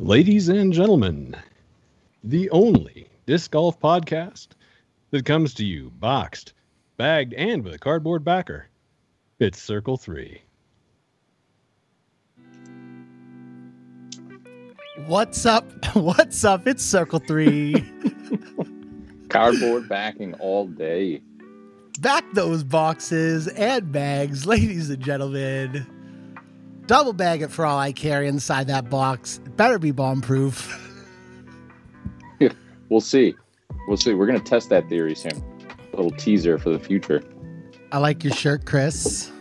Ladies and gentlemen, the only disc golf podcast that comes to you boxed, bagged, and with a cardboard backer. It's Circle 3. What's up? What's up? It's Circle 3. Cardboard backing all day. Back those boxes and bags, ladies and gentlemen. Double bag it for all I carry inside that box. It better be bomb proof. We'll see. We'll see. We're gonna test that theory soon. A little teaser for the future. I like your shirt, Chris.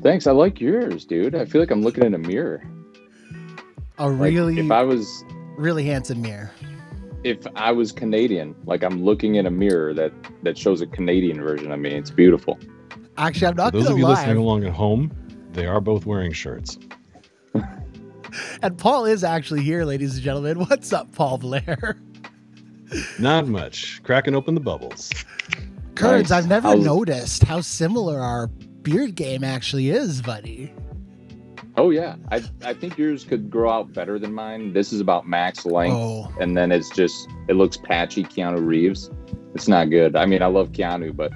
Thanks. I like yours, dude. I feel like I'm looking in a mirror. A Like, really, if I was really handsome mirror. if I was Canadian, like I'm looking in a mirror that that shows a Canadian version of me. It's beautiful. Actually, I'm For not those gonna of you lie. listening along at home, they are both wearing shirts. And Paul is actually here, ladies and gentlemen. What's up, Paul Blair? Not much. Cracking open the bubbles. Kurds, Nice. I've never How's- noticed how similar our beard game actually is, buddy. Oh yeah. I I think yours could grow out better than mine. This is about max length, Oh, and then it's just it looks patchy. Keanu Reeves. It's not good. I mean, I love Keanu, but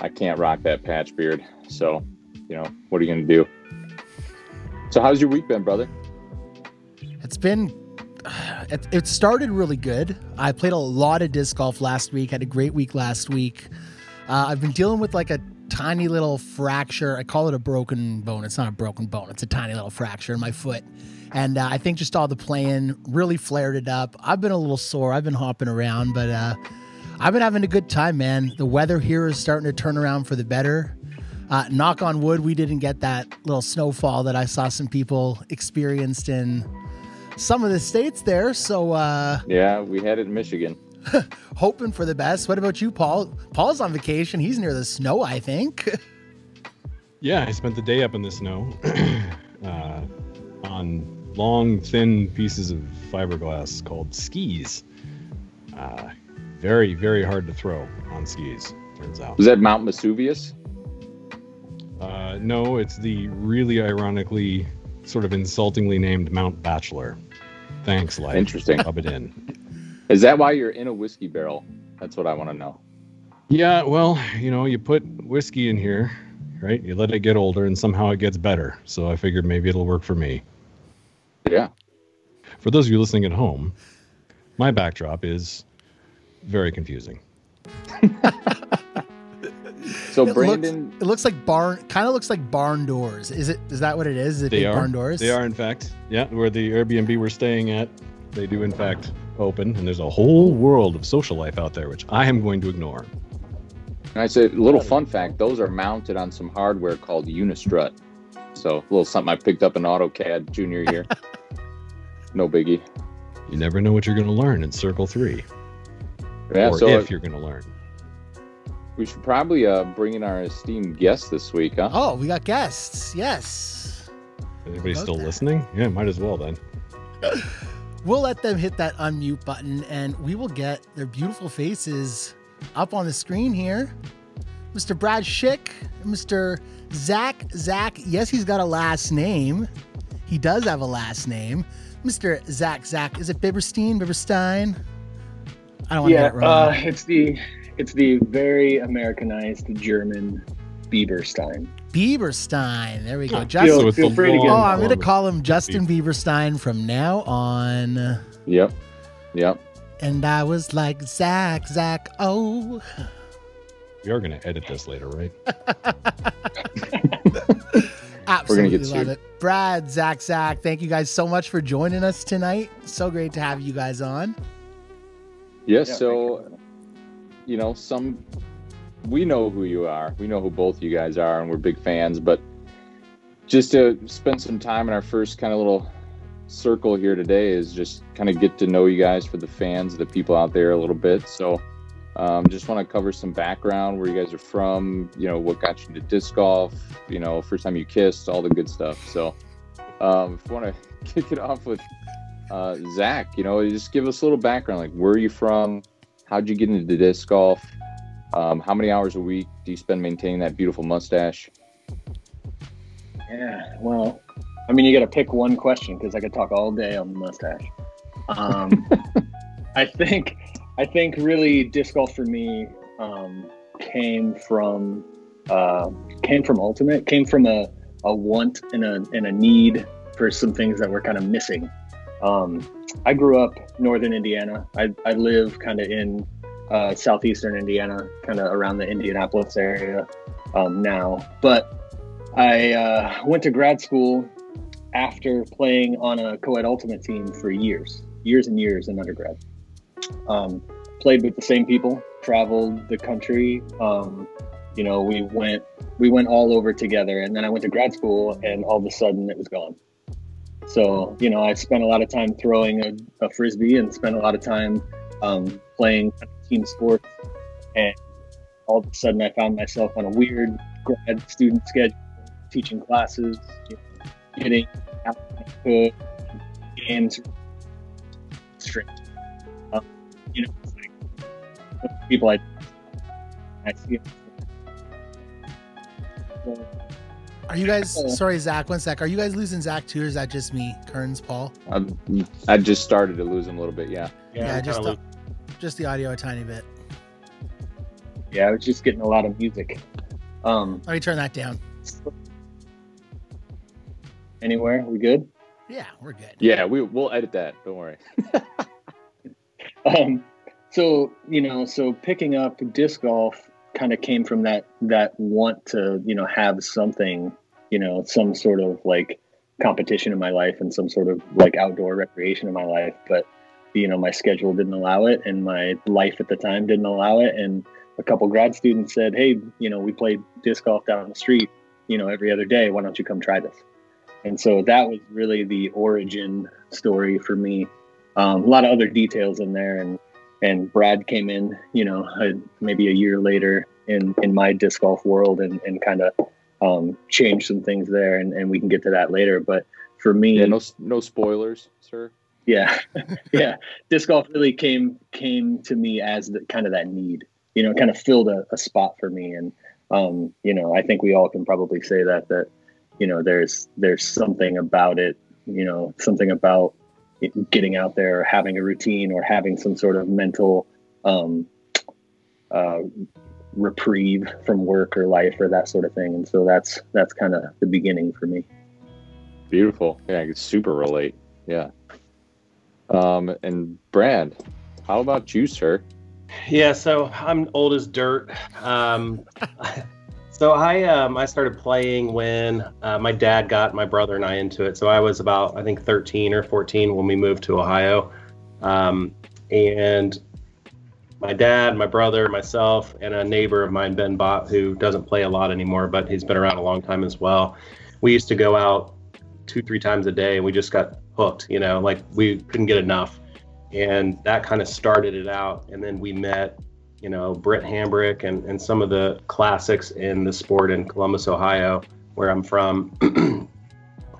I can't rock that patch beard. So, you know, what are you gonna do? So, how's your week been, brother? it's been. It, it started really good. I played a lot of disc golf last week. Had a great week last week. Uh, I've been dealing with like a tiny little fracture. I call it a broken bone. It's not a broken bone. It's a tiny little fracture in my foot. And uh, I think just all the playing really flared it up. I've been a little sore. I've been hopping around, but uh, I've been having a good time, man. The weather here is starting to turn around for the better. Uh, knock on wood, we didn't get that little snowfall that I saw some people experienced in some of the states there. So uh, Yeah, we had it in Michigan. hoping for the best. What about you, Paul? Paul's on vacation. He's near the snow, I think. Yeah, I spent the day up in the snow uh, on long, thin pieces of fiberglass called skis. Uh, very, very hard to throw on skis, turns out. Was that Mount Vesuvius? Uh, no, it's the really ironically, sort of insultingly named Mount Bachelor. Thanks, life. Interesting. Rub it in. Is that why you're in a whiskey barrel? That's what I want to know. Yeah, well, you know, you put whiskey in here, right? You let it get older, and somehow it gets better. So I figured maybe it'll work for me. Yeah. For those of you listening at home, my backdrop is very confusing. So It Brandon, looks, it looks like barn, kind of looks like barn doors. Is it? Is that what it is? Is it They are. barn doors? They are, in fact. Yeah, where the Airbnb we're staying at, they do, in fact, open. And there's a whole world of social life out there, which I am going to ignore. and I say a little fun fact: those are mounted on some hardware called Unistrut. So a little something I picked up in AutoCAD junior year. no biggie. You never know what you're going to learn in Circle 3. Yeah. or so if you're going to learn. We should probably uh, bring in our esteemed guest this week, huh? Oh, we got guests. Yes. Anybody still that. listening? Yeah, might as well then. We'll let them hit that unmute button, and we will get their beautiful faces up on the screen here. Mr. Brad Schick, Mr. Zach. Zach. Yes, he's got a last name. He does have a last name. Mr. Zach. Zach. Is it Biberstein? Biberstein? I don't want to get it wrong. uh, it's the it's the very Americanized German Bieberstein. Bieberstein. There we go. Huh. Justin. Feel, feel free to Oh, get. long- I'm going to call him Justin Bieberstein from now on. Yep. Yep. And I was like, Zach, Zach, oh. We are going to edit this later, right? Absolutely get love sued. it. Brad, Zach, Zach, thank you guys so much for joining us tonight. So great to have you guys on. Yes, Yeah, so thank you. know, some we know who you are. We know who both you guys are, and we're big fans. But just to spend some time in our first kind of little circle here today is just kind of get to know you guys for the fans, the people out there a little bit. So um, just want to cover some background, where you guys are from, you know, what got you into disc golf, you know, first time you kissed, all the good stuff. So um, if you want to kick it off with uh, Zach, you know, just give us a little background, like where are you from? How'd you get into disc golf? Um, how many hours a week do you spend maintaining that beautiful mustache? Yeah, well, I mean, you got to pick one question because I could talk all day on the mustache. Um, I think, I think really disc golf for me um, came from uh, came from ultimate, came from a, a want and a and a need for some things that were kind of missing. Um, I grew up northern Indiana. I, I live kind of in uh, southeastern Indiana, kind of around the Indianapolis area um, now. But I uh, went to grad school after playing on a co-ed ultimate team for years, years and years in undergrad. Um, played with the same people, traveled the country. Um, you know, we went we went all over together, and then I went to grad school, and all of a sudden it was gone. So you know, I spent a lot of time throwing a, a frisbee, and spent a lot of time um, playing team sports, and all of a sudden I found myself on a weird grad student schedule, teaching classes, getting out could, games, strange. Um, you know, like people I I see. So, Are you guys sorry, Zach? One sec. Are you guys losing Zach too, or is that just me, Kearns, Paul? I'm, I just started to lose him a little bit. Yeah. Yeah, I'm just the, just the audio a tiny bit. yeah, I was just getting a lot of music. Um, Let me turn that down. anywhere? We good? Yeah, we're good. Yeah, we we'll edit that. Don't worry. um, so you know, so picking up disc golf kind of came from that that want to you know have something, you know, some sort of like competition in my life and some sort of like outdoor recreation in my life, but you know my schedule didn't allow it and my life at the time didn't allow it. And a couple grad students said hey you know we played disc golf down the street you know every other day. Why don't you come try this? And so that was really the origin story for me. Um, a lot of other details in there and and brad came in you know uh, maybe a year later in in my disc golf world and and kind of um, changed some things there and, and we can get to that later. But for me Yeah, no no spoilers, sir. yeah. Yeah. Disc golf really came came to me as the kind of that need you know kind of filled a, a spot for me. And um you know i think we all can probably say that that you know there's there's something about it you know something about getting out there having a routine or having some sort of mental um uh reprieve from work or life or that sort of thing and so that's that's kind of the beginning for me Beautiful. Yeah, I can super relate. Yeah. Um, and Brad, how about you, sir? Yeah, so I'm old as dirt. Um, so I um, I started playing when uh, my dad got my brother and I into it. So I was about I think 13 or 14 when we moved to Ohio, um, and my dad, my brother, myself, and a neighbor of mine, Ben Bott, who doesn't play a lot anymore, but he's been around a long time as well. We used to go out two three times a day, and we just got hooked. You know, like we couldn't get enough and that kind of started it out. And then we met, you know, Brent Hambrick and, and some of the classics in the sport in Columbus, Ohio, where I'm from.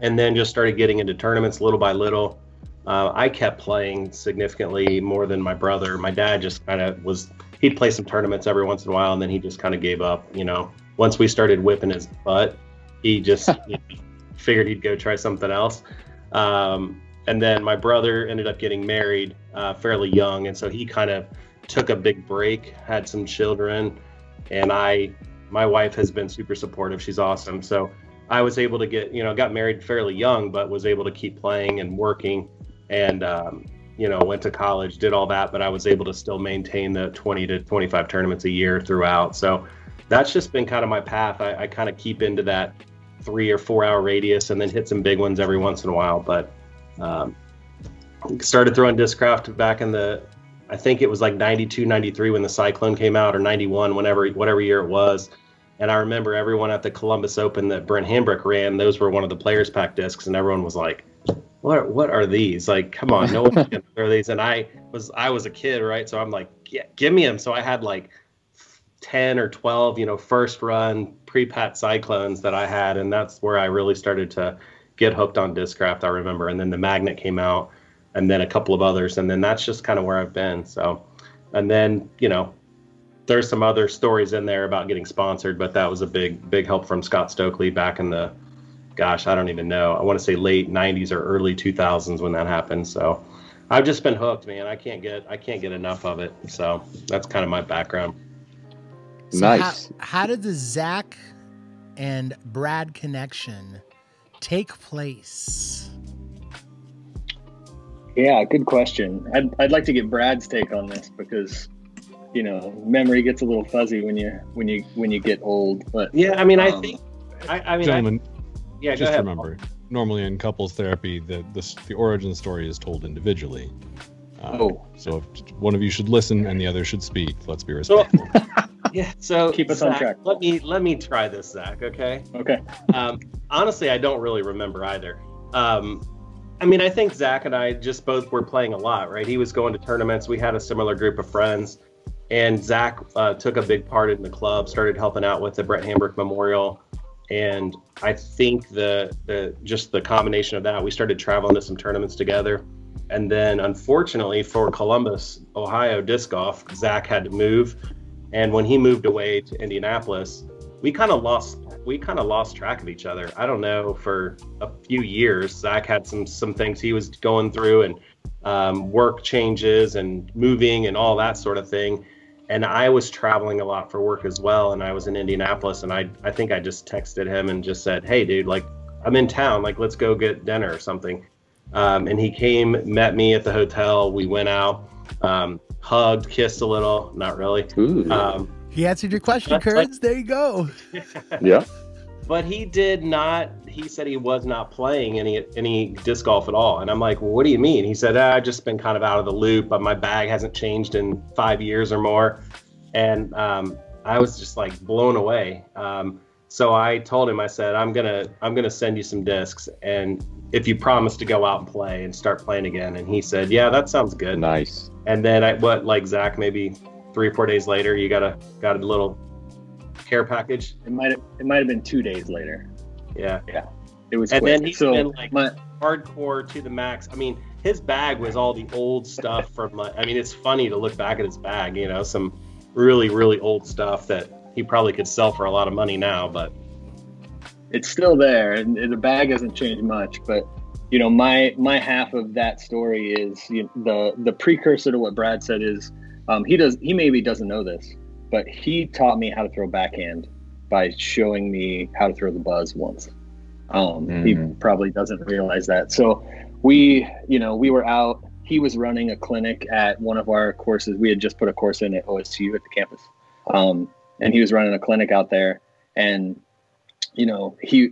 and then just started getting into tournaments little by little. Uh, I kept playing significantly more than my brother. My dad just kind of was, he'd play some tournaments every once in a while, and then he just kind of gave up. You know, once we started whipping his butt, he just you know, figured he'd go try something else. Um, and then my brother ended up getting married uh, fairly young, and so he kind of took a big break, had some children, and I, my wife has been super supportive. She's awesome. So I was able to get, you know, got married fairly young, but was able to keep playing and working, and um, you know, went to college, did all that, but I was able to still maintain the 20 to 25 tournaments a year throughout. So that's just been kind of my path. I, I kind of keep into that three or four hour radius and then hit some big ones every once in a while. But um, started throwing discraft back in the i think it was like 92 93 when the cyclone came out or 91 whenever whatever year it was. And i remember everyone at the columbus open that brent hambrick ran those were one of the players pack discs and everyone was like what what are these? Like come on no one can throw these. And i was i was a kid right? So i'm like yeah, give me them so i had like 10 or 12 you know first run pre-pat cyclones that i had and that's where i really started to get hooked on discraft i remember. And then the magnet came out and then a couple of others and then that's just kind of where i've been so and then you know there's some other stories in there about getting sponsored but that was a big big help from scott stokely back in the gosh, I don't even know. I want to say late '90s or early 2000s when that happened. So I've just been hooked, man. I can't get I can't get enough of it. So that's kind of my background. So nice. How, how did the Zach and Brad connection take place? Yeah, good question. I'd, I'd like to get Brad's take on this because, you know, memory gets a little fuzzy when you when you when you get old. But Yeah, I mean, I Um, think I, I mean, I, Gentlemen, yeah. Go just ahead. remember, normally in couples therapy, the, the the origin story is told individually. Uh, Oh. So if one of you should listen and the other should speak, let's be respectful. Yeah. So Keep us on track. Let me let me try this, Zach. Okay. okay, Um, honestly, I don't really remember either. Um, I mean, I think Zach and I just both were playing a lot, right? He was going to tournaments. We had a similar group of friends, and Zach uh, took a big part in the club. Started helping out with the Brent Hambrick Memorial, and I think the the just the combination of that, we started traveling to some tournaments together. And then, unfortunately, for Columbus, Ohio disc golf, Zach had to move, and when he moved away to Indianapolis, we kind of lost we kind of lost track of each other. I don't know for a few years. Zach had some some things he was going through and um, work changes and moving and all that sort of thing. And I was traveling a lot for work as well. And I was in Indianapolis, and I I think I just texted him and just said, "Hey, dude, like I'm in town. Like let's go get dinner or something." Um, and he came, met me at the hotel. We went out, um, hugged, kissed a little. Not really. Ooh. He answered your question, That's like- Kurtz. There you go. yeah. but he did not he said he was not playing any any disc golf at all and i'm like well, what do you mean he said ah, i've just been kind of out of the loop but my bag hasn't changed in five years or more and um, i was just like blown away um, so i told him i said i'm gonna i'm gonna send you some discs and if you promise to go out and play and start playing again and he said yeah that sounds good Nice. and then I what like Zach maybe three or four days later you got a got a little care package it might have it might have been two days later. yeah yeah, It was And quick. then he's so been, like- my, hardcore to the max. I mean, his bag was all the old stuff from. Like, I mean, it's funny to look back at his bag. You know, some really really old stuff that he probably could sell for a lot of money now. But it's still there and the bag hasn't changed much but you know my my half of that story is you know, the the precursor to what brad said is um, he does he maybe doesn't know this but he taught me how to throw backhand by showing me how to throw the buzz once. Um, he Mhm. probably doesn't realize that. So we you know we were out. He was running a clinic at one of our courses. We had just put a course in at osu at the campus. Um, and he was running a clinic out there. And you know he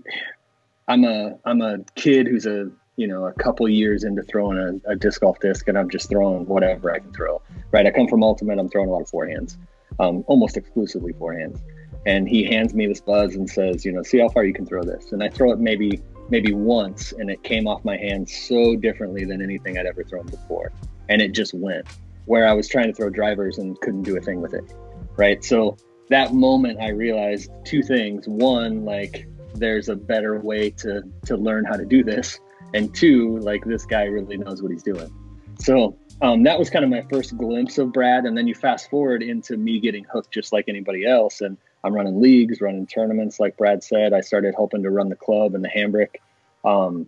i'm a i'm a kid who's a you know a couple years into throwing a, a disc golf disc and i'm just throwing whatever i can throw right? I come from ultimate i'm throwing a lot of forehands um, almost exclusively forehands. And he hands me this buzz and says you know see how far you can throw this. And i throw it maybe maybe once and it came off my hand so differently than anything i'd ever thrown before. And it just went where i was trying to throw drivers and couldn't do a thing with it right? So that moment I realized two things. One, like there's a better way to to learn how to do this. And two, like this guy really knows what he's doing. So um, that was kind of my first glimpse of Brad. And then you fast forward into me getting hooked just like anybody else. And I'm running leagues, running tournaments, like Brad said. I started helping to run the club and the Hambrick. Um,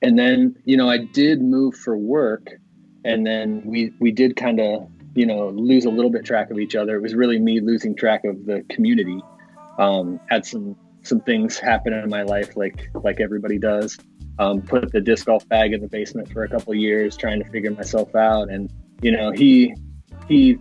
and then, you know, I did move for work. And then we we did kind of you know lose a little bit track of each other it was really me losing track of the community um, had some some things happen in my life like like everybody does um, put the disc golf bag in the basement for a couple of years trying to figure myself out. And you know he he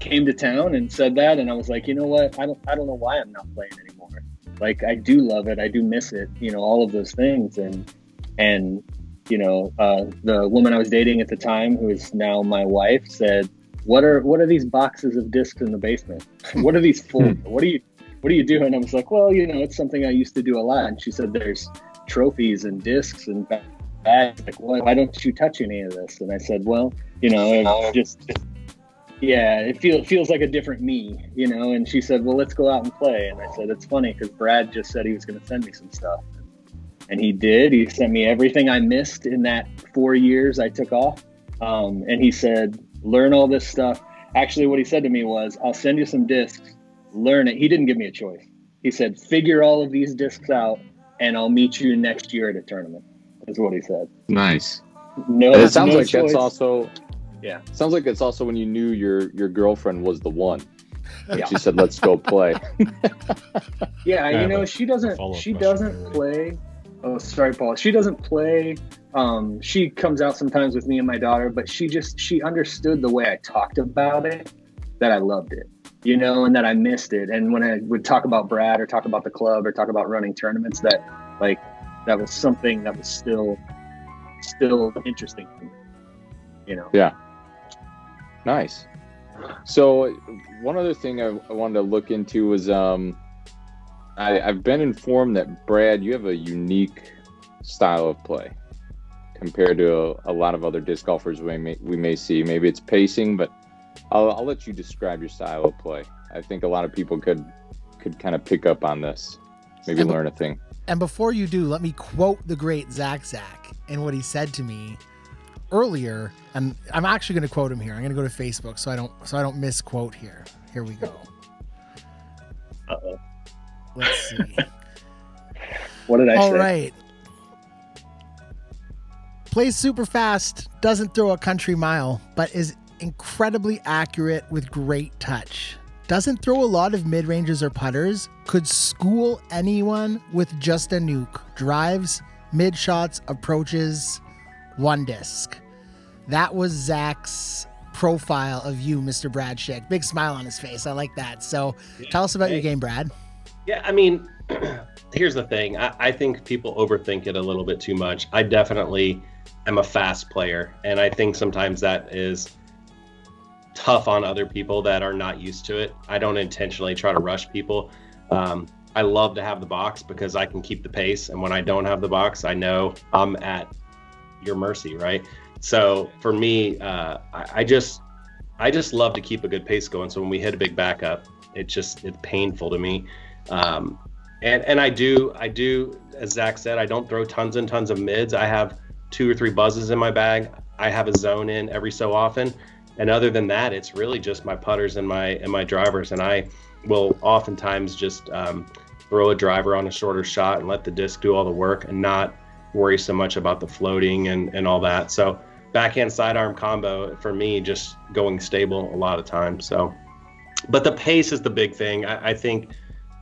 came to town and said that. And i was like you know what? I don't i don't know why i'm not playing anymore. Like i do love it. I do miss it you know all of those things. And and you know uh, the woman i was dating at the time who is now my wife said what are what are these boxes of discs in the basement? What are these for? What are you what are you doing? I was like well you know it's something i used to do a lot. And she said there's trophies and discs and bags like why, why don't you touch any of this? And i said well you know it's just yeah it feels feels like a different me you know? And she said well let's go out and play. And i said it's funny because brad just said he was going to send me some stuff. And he did. He sent me everything i missed in that four years i took off. Um, and he said learn all this stuff. Actually what he said to me was i'll send you some discs. Learn it. He didn't give me a choice. He said figure all of these discs out and then come back and and I'll meet you next year at a tournament. Is what he said. Nice. No, And it sounds no like choice. that's also. Yeah. Sounds like it's also when you knew your your girlfriend was the one. And Yeah. She said, "Let's go play." Yeah, you know, she doesn't. She doesn't already. play. Oh, sorry, Paul. She doesn't play. Um, she comes out sometimes with me and my daughter, but she just she understood the way I talked about it that I loved it, you know, and that I missed it. And when I would talk about Brad or talk about the club or talk about running tournaments, that like that was something that was still still interesting me, you know. Yeah. Nice. So, one other thing I, I wanted to look into was um, I, I've been informed that Brad, you have a unique style of play compared to a, a lot of other disc golfers we may we may see. Maybe it's pacing, but I'll, I'll let you describe your style of play. I think a lot of people could could kind of pick up on this, maybe And- learn a thing. And before you do, let me quote the great Zach Zach and what he said to me earlier. And I'm actually going to quote him here. I'm going to go to Facebook so I don't so I don't misquote here. Here we go. Uh-oh. Let's see. What did I All say? right. Plays super fast, doesn't throw a country mile, but is incredibly accurate with great touch. Doesn't throw a lot of mid ranges or putters, could school anyone with just a nuke. Drives, mid shots, approaches, one disc. That was Zach's profile of you, Mr. Brad Schick. Big smile on his face. I like that. So tell us about your game, Brad. Yeah, I mean, here's the thing. I, I think people overthink it a little bit too much. I definitely am a fast player, and I think sometimes that is tough on other people that are not used to it. I don't intentionally try to rush people. Um, I love to have the box because I can keep the pace, and when I don't have the box, I know I'm at your mercy, right? So for me, uh, I, I just I just love to keep a good pace going. So when we hit a big backup, it just it's painful to me. Um, and and I do I do as Zach said I don't throw tons and tons of mids. I have two or three buzzes in my bag. I have a zone in every so often, and other than that, it's really just my putters and my and my drivers. And I will oftentimes just um, throw a driver on a shorter shot and let the disc do all the work and not worry so much about the floating and and all that. So backhand sidearm combo for me just going stable a lot of times. So, but the pace is the big thing. I, I think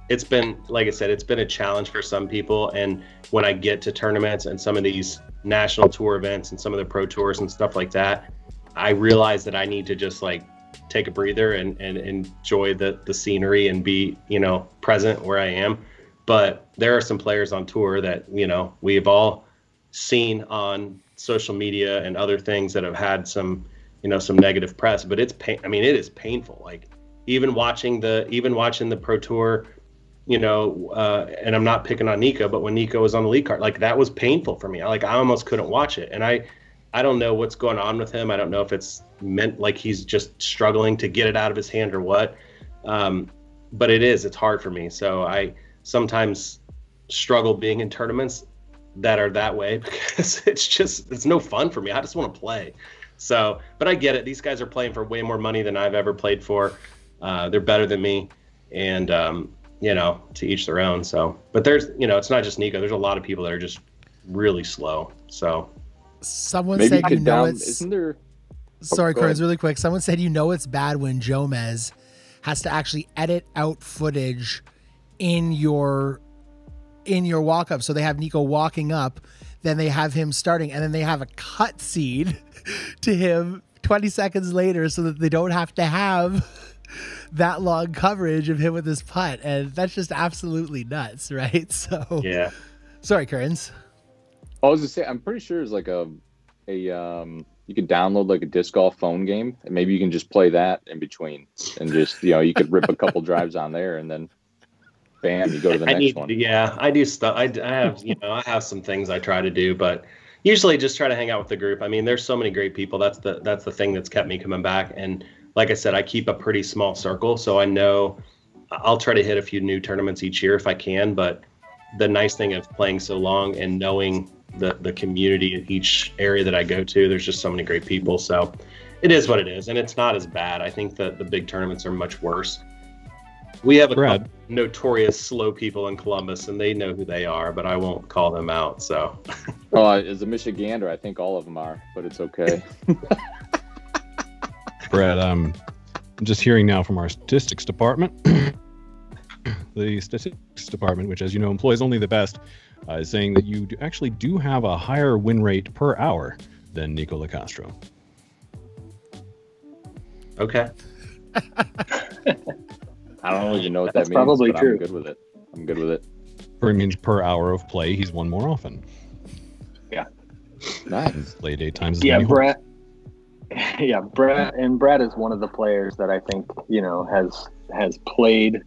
it's been like I said, it's been a challenge for some people. And when I get to tournaments and some of these national tour events and some of the pro tours and stuff like that, I realize that I need to just like take a breather and, and enjoy the the scenery and be you know present where I am. But there are some players on tour that you know we've all seen on social media and other things that have had some you know some negative press. But it's pain. I mean, it is painful. Like even watching the even watching the pro tour you know, uh, and I'm not picking on Nikko, but when Nikko was on the lead card, like that was painful for me. I, like I almost couldn't watch it, and I, I don't know what's going on with him. I don't know if it's meant like he's just struggling to get it out of his hand or what. Um, but it is. It's hard for me. So I sometimes struggle being in tournaments that are that way because it's just it's no fun for me. I just want to play. So, but I get it. These guys are playing for way more money than I've ever played for. Uh, they're better than me, and um, you know, to each their own. So, but there's, you know, it's not just Nikko. There's a lot of people that are just really slow. So, Someone Maybe said you could know down. it's Isn't there? Sorry, oh, go Kearns, really quick. Someone said you know it's bad when Jomez has to actually edit out footage in your in your walk up. So they have Nikko walking up, then they have him starting, and then they have a cut scene to him 20 seconds later so that they don't have to have that long coverage of him with his putt. And that's just absolutely nuts, right? So yeah. sorry, Kearns. I was gonna say, I'm pretty sure it's like a, a um, you could download like a disc golf phone game, and maybe you can just play that in between, and just you know, you could rip a couple drives on there, and then, bam, you go to the I next need, one. yeah, I do stuff. I, I have, you know, I have some things I try to do, but usually just try to hang out with the group. I mean, there's so many great people. That's the, that's the thing that's kept me coming back. And like I said, I keep a pretty small circle. So I know I'll try to hit a few new tournaments each year if I can. But the nice thing of playing so long and knowing the, the community in each area that I go to, there's just so many great people. So it is what it is. And it's not as bad. I think that the big tournaments are much worse. We have a couple notorious slow people in Columbus, and they know who they are, but I won't call them out. So Oh, as a Michigander, I think all of them are, but it's okay. Brad, um, I'm just hearing now from our statistics department. the statistics department, which, as you know, employs only the best, uh, saying that you actually do have a higher win rate per hour than Nikko Locastro. okay, I don't even know what That's that means, probably but true. I'm good with it. I'm good with it. Or it means per hour of play, he's won more often. Yeah. Nice. Played eight times as Yeah, many holes. Brad. Yeah, Brad and Brad is one of the players that I think you know has has played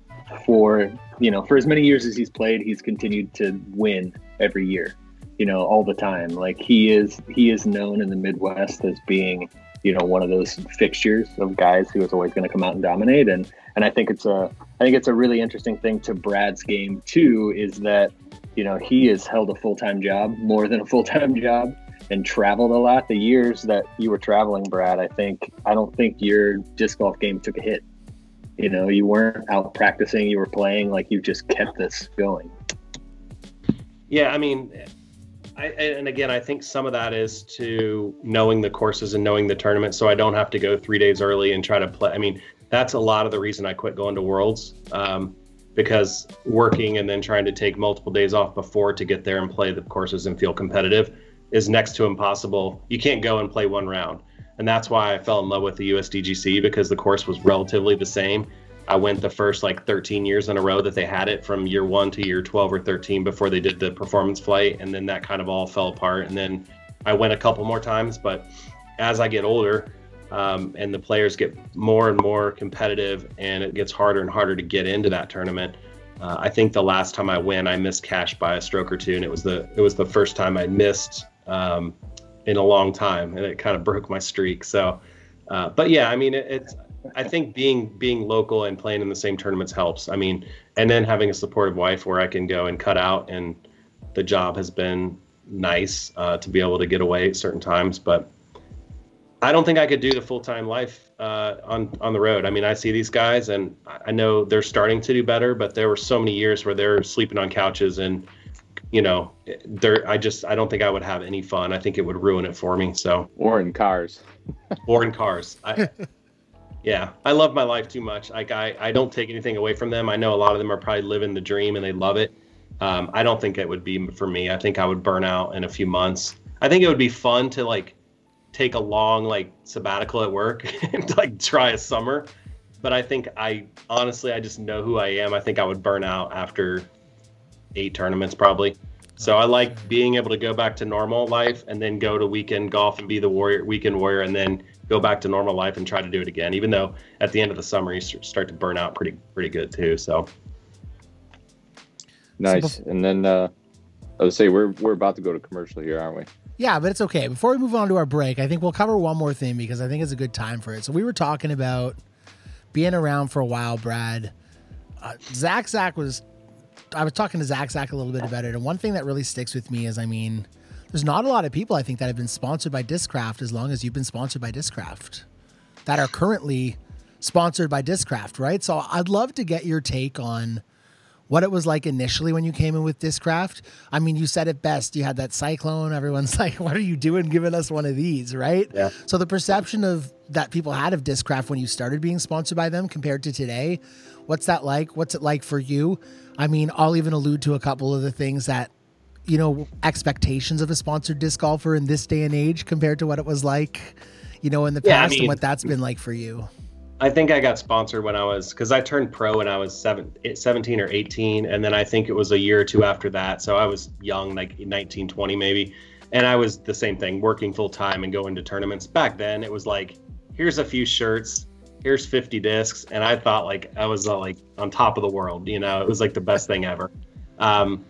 for you know for as many years as he's played, he's continued to win every year. You know, all the time. Like he is he is known in the Midwest as being you know one of those fixtures of guys who is always going to come out and dominate. And and I think it's a I think it's a really interesting thing to Brad's game too is that you know he has held a full time job more than a full time job and traveled a lot. The years that you were traveling, Brad, I think I don't think your disc golf game took a hit. You know, you weren't out practicing, you were playing, like you just kept this going. yeah, I mean, I and again, I think some of that is to knowing the courses and knowing the tournament, so I don't have to go three days early and try to play. I mean, that's a lot of the reason I quit going to Worlds. Um, because working and then trying to take multiple days off before to get there and play the courses and feel competitive is next to impossible. You can't go and play one round. And that's why I fell in love with the USDGC because the course was relatively the same. I went the first like 13 years in a row that they had it from year one to year 12 or 13 before they did the performance flight. And then that kind of all fell apart. And then I went a couple more times. But as I get older um, and the players get more and more competitive and it gets harder and harder to get into that tournament, uh, I think the last time I went, I missed cash by a stroke or two, and it was the it was the first time I missed um, in a long time, and it kind of broke my streak. So, uh, but yeah, I mean, it, it's I think being being local and playing in the same tournaments helps. I mean, and then having a supportive wife where I can go and cut out, and the job has been nice uh, to be able to get away at certain times, but. I don't think I could do the full time life uh, on on the road. I mean, I see these guys, and I I know they're starting to do better, but there were so many years where they're sleeping on couches, and you know, there. I just I don't think I would have any fun. I think it would ruin it for me. So, Or in cars. or in cars. I, yeah, I love my life too much. Like I I don't take anything away from them. I know a lot of them are probably living the dream and they love it. Um, I don't think it would be for me. I think I would burn out in a few months. I think it would be fun to like take a long like sabbatical at work and like try a summer but i think i honestly i just know who i am i think i would burn out after eight tournaments probably so i like being able to go back to normal life and then go to weekend golf and be the warrior weekend warrior and then go back to normal life and try to do it again even though at the end of the summer you start to burn out pretty pretty good too so Nice. and then uh, I would say we're we're about to go to commercial here, aren't we? Yeah, but it's okay. Before we move on to our break, I think we'll cover one more thing because I think it's a good time for it. So we were talking about being around for a while, Brad. Uh, Zach Zach was. I was talking to Zach Zach a little bit about it, and one thing that really sticks with me is, I mean, there's not a lot of people I think that have been sponsored by Discraft as long as you've been sponsored by Discraft, that are currently sponsored by Discraft, right? So I'd love to get your take on what it was like initially when you came in with Discraft. I mean, you said it best. You had that cyclone. Everyone's like, "What are you doing, giving us one of these?" Right? Yeah. So the perception of that people had of Discraft when you started being sponsored by them compared to today, what's that like? What's it like for you? I mean, I'll even allude to a couple of the things that you know expectations of a sponsored disc golfer in this day and age compared to what it was like, you know, in the Yeah, I past mean- and what that's been like for you. I think I got sponsored when I was because I turned pro when I was seven, 17 or 18, and then I think it was a year or two after that. So I was young, like 19, 20 maybe, and I was the same thing, working full time and going to tournaments. Back then, it was like, here's a few shirts, here's 50 discs, and I thought like I was uh, like on top of the world. You know, it was like the best thing ever. Um,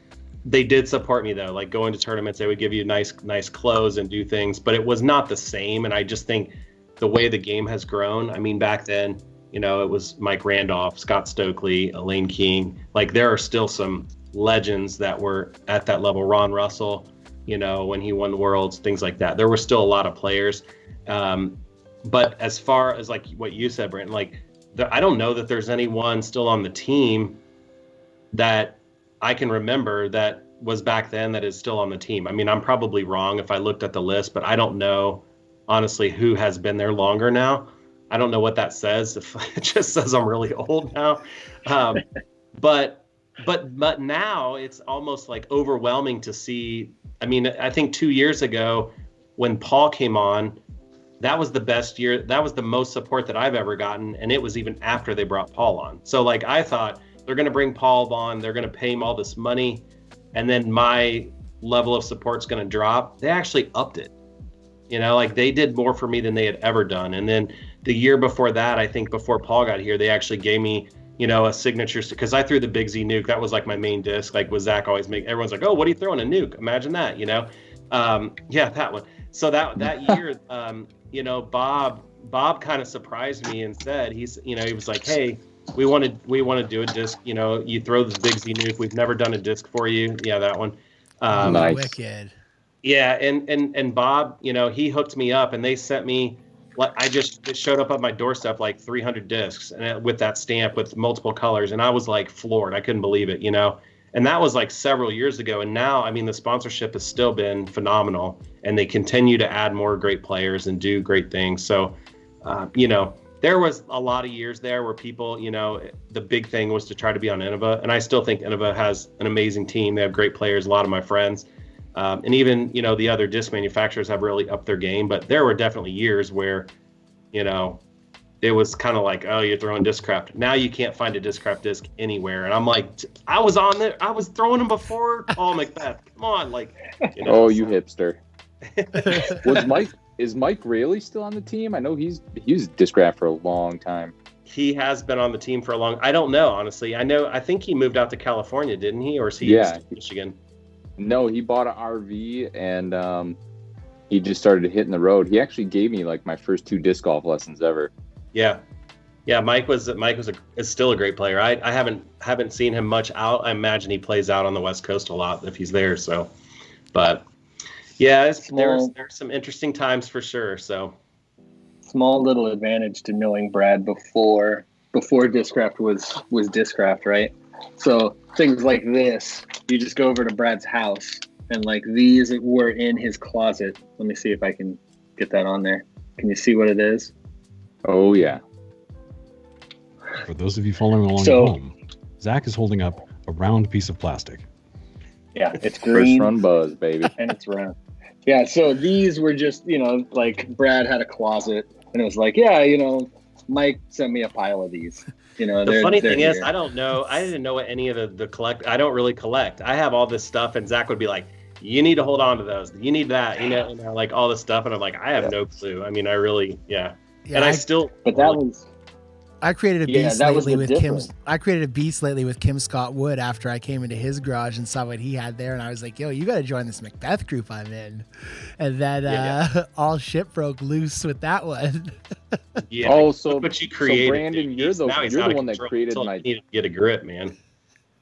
they did support me though, like going to tournaments, they would give you nice, nice clothes and do things, but it was not the same. And I just think the way the game has grown. I mean, back then, you know, it was Mike Randolph, Scott Stokely, Elaine King. Like there are still some legends that were at that level. Ron Russell, you know, when he won the worlds, things like that. There were still a lot of players. Um, but as far as like what you said, Brent, like I don't know that there's anyone still on the team that I can remember that was back then that is still on the team. I mean, I'm probably wrong if I looked at the list, but I don't know honestly who has been there longer now. I don't know what that says. If it just says I'm really old now, um, but but but now it's almost like overwhelming to see. I mean, I think two years ago when Paul came on, that was the best year. That was the most support that I've ever gotten, and it was even after they brought Paul on. So like I thought they're going to bring Paul on, they're going to pay him all this money, and then my level of support's going to drop. They actually upped it. You know, like they did more for me than they had ever done. And then the year before that, I think before Paul got here, they actually gave me, you know, a signature because I threw the Big Z nuke. That was like my main disc. Like was Zach always make everyone's like, oh, what are you throwing a nuke? Imagine that, you know? Um, yeah, that one. So that that year, um, you know, Bob Bob kind of surprised me and said he's, you know, he was like, hey, we wanted we want to do a disc. You know, you throw the Big Z nuke. We've never done a disc for you. Yeah, that one. Um, nice. Wicked. Yeah, and and and Bob, you know, he hooked me up, and they sent me. Like I just it showed up at my doorstep like 300 discs, and it, with that stamp with multiple colors, and I was like floored. I couldn't believe it, you know. And that was like several years ago, and now I mean the sponsorship has still been phenomenal, and they continue to add more great players and do great things. So, uh, you know, there was a lot of years there where people, you know, the big thing was to try to be on Innova, and I still think Innova has an amazing team. They have great players. A lot of my friends um, and even you know the other disc manufacturers have really upped their game, but there were definitely years where, you know, it was kind of like, oh, you're throwing Discraft. Now you can't find a Discraft disc anywhere, and I'm like, I was on there, I was throwing them before Paul McBeth, Come on, like, you know, oh, you so. hipster. was Mike is Mike Raley still on the team? I know he's he's Discraft for a long time. He has been on the team for a long. I don't know honestly. I know. I think he moved out to California, didn't he, or is he yeah. Michigan? No, he bought an RV and um, he just started hitting the road. He actually gave me like my first two disc golf lessons ever. Yeah, yeah. Mike was Mike was a, is still a great player. I, I haven't haven't seen him much out. I imagine he plays out on the West Coast a lot if he's there. So, but yeah, there's there's some interesting times for sure. So, small little advantage to knowing Brad before before Discraft was was Discraft, right? So things like this, you just go over to Brad's house and like these were in his closet. Let me see if I can get that on there. Can you see what it is? Oh yeah. For those of you following along so, at home, Zach is holding up a round piece of plastic. Yeah, it's green. First run buzz, baby. And it's round. Yeah, so these were just, you know, like Brad had a closet and it was like, yeah, you know, Mike sent me a pile of these. You know, the funny thing here. is, I don't know. I didn't know what any of the, the collect. I don't really collect. I have all this stuff, and Zach would be like, "You need to hold on to those. You need that. You know, you know like all this stuff." And I'm like, "I have yeah. no clue. I mean, I really, yeah." Yeah and I, I, still, but that was I created a beast yeah, lately with Kim. I created a beast lately with Kim Scott Wood after I came into his garage and saw what he had there, and I was like, "Yo, you got to join this McBeth group I'm in." And then yeah, uh, yeah. all shit broke loose with that one. yeah. Oh, so but you created. So Brandon, you're the you're the one that created my. Need to get a grip, man.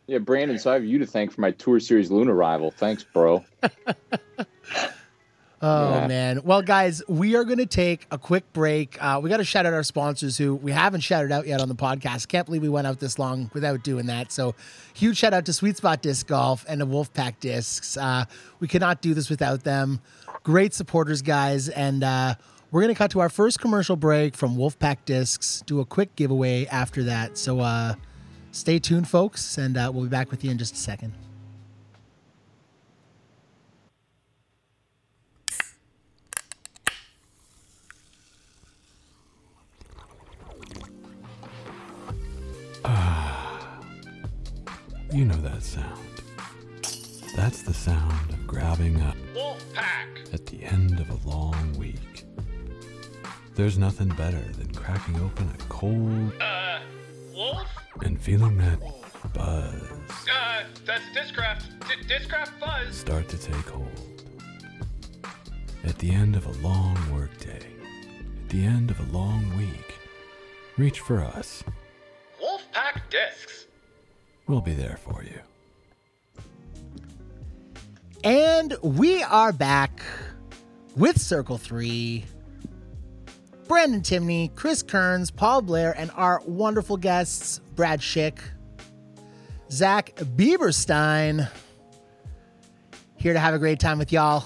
Yeah, Brandon. So I have you to thank for my Tour Series Luna rival. Thanks, bro. Oh yeah. man. Well, guys, we are going to take a quick break. Uh, we got to shout out our sponsors who we haven't shouted out yet on the podcast. Can't believe we went out this long without doing that. So, huge shout out to Sweet Spot Disc Golf and the Wolfpack Discs. Uh, we cannot do this without them. Great supporters, guys. And uh, we're going to cut to our first commercial break from Wolfpack Discs. Do a quick giveaway after that. So, uh, stay tuned, folks, and uh, we'll be back with you in just a second. You know that sound. That's the sound of grabbing up Wolfpack at the end of a long week. There's nothing better than cracking open a cold uh wolf and feeling that buzz. Uh, that's Discraft. D- Discraft buzz. Start to take hold. At the end of a long workday, at the end of a long week, reach for us. Wolfpack discs. We'll be there for you. And we are back with Circle 3. Brandon Timney, Chris Kearns, Paul Blair, and our wonderful guests, Brad Schick, Zach Bieberstein, here to have a great time with y'all.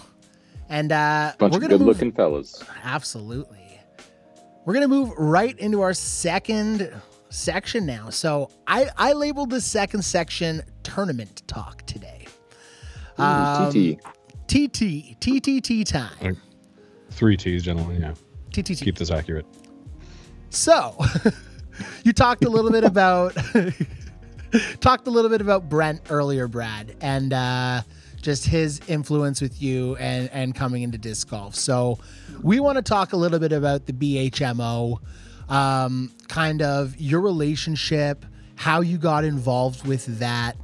And uh, Bunch we're of gonna good move, looking fellas. Absolutely. We're gonna move right into our second section now. So I I labeled the second section tournament talk today. Ooh, Um, TT. TT TTT time. Three T's, gentlemen. Yeah. TTT. Keep this accurate. So, you talked a little bit about talked a little bit about Brent earlier, Brad, and uh, just his influence with you and and coming into disc golf. So, we want to talk a little bit about the BHMO, um, kind of your relationship, how you got involved with that.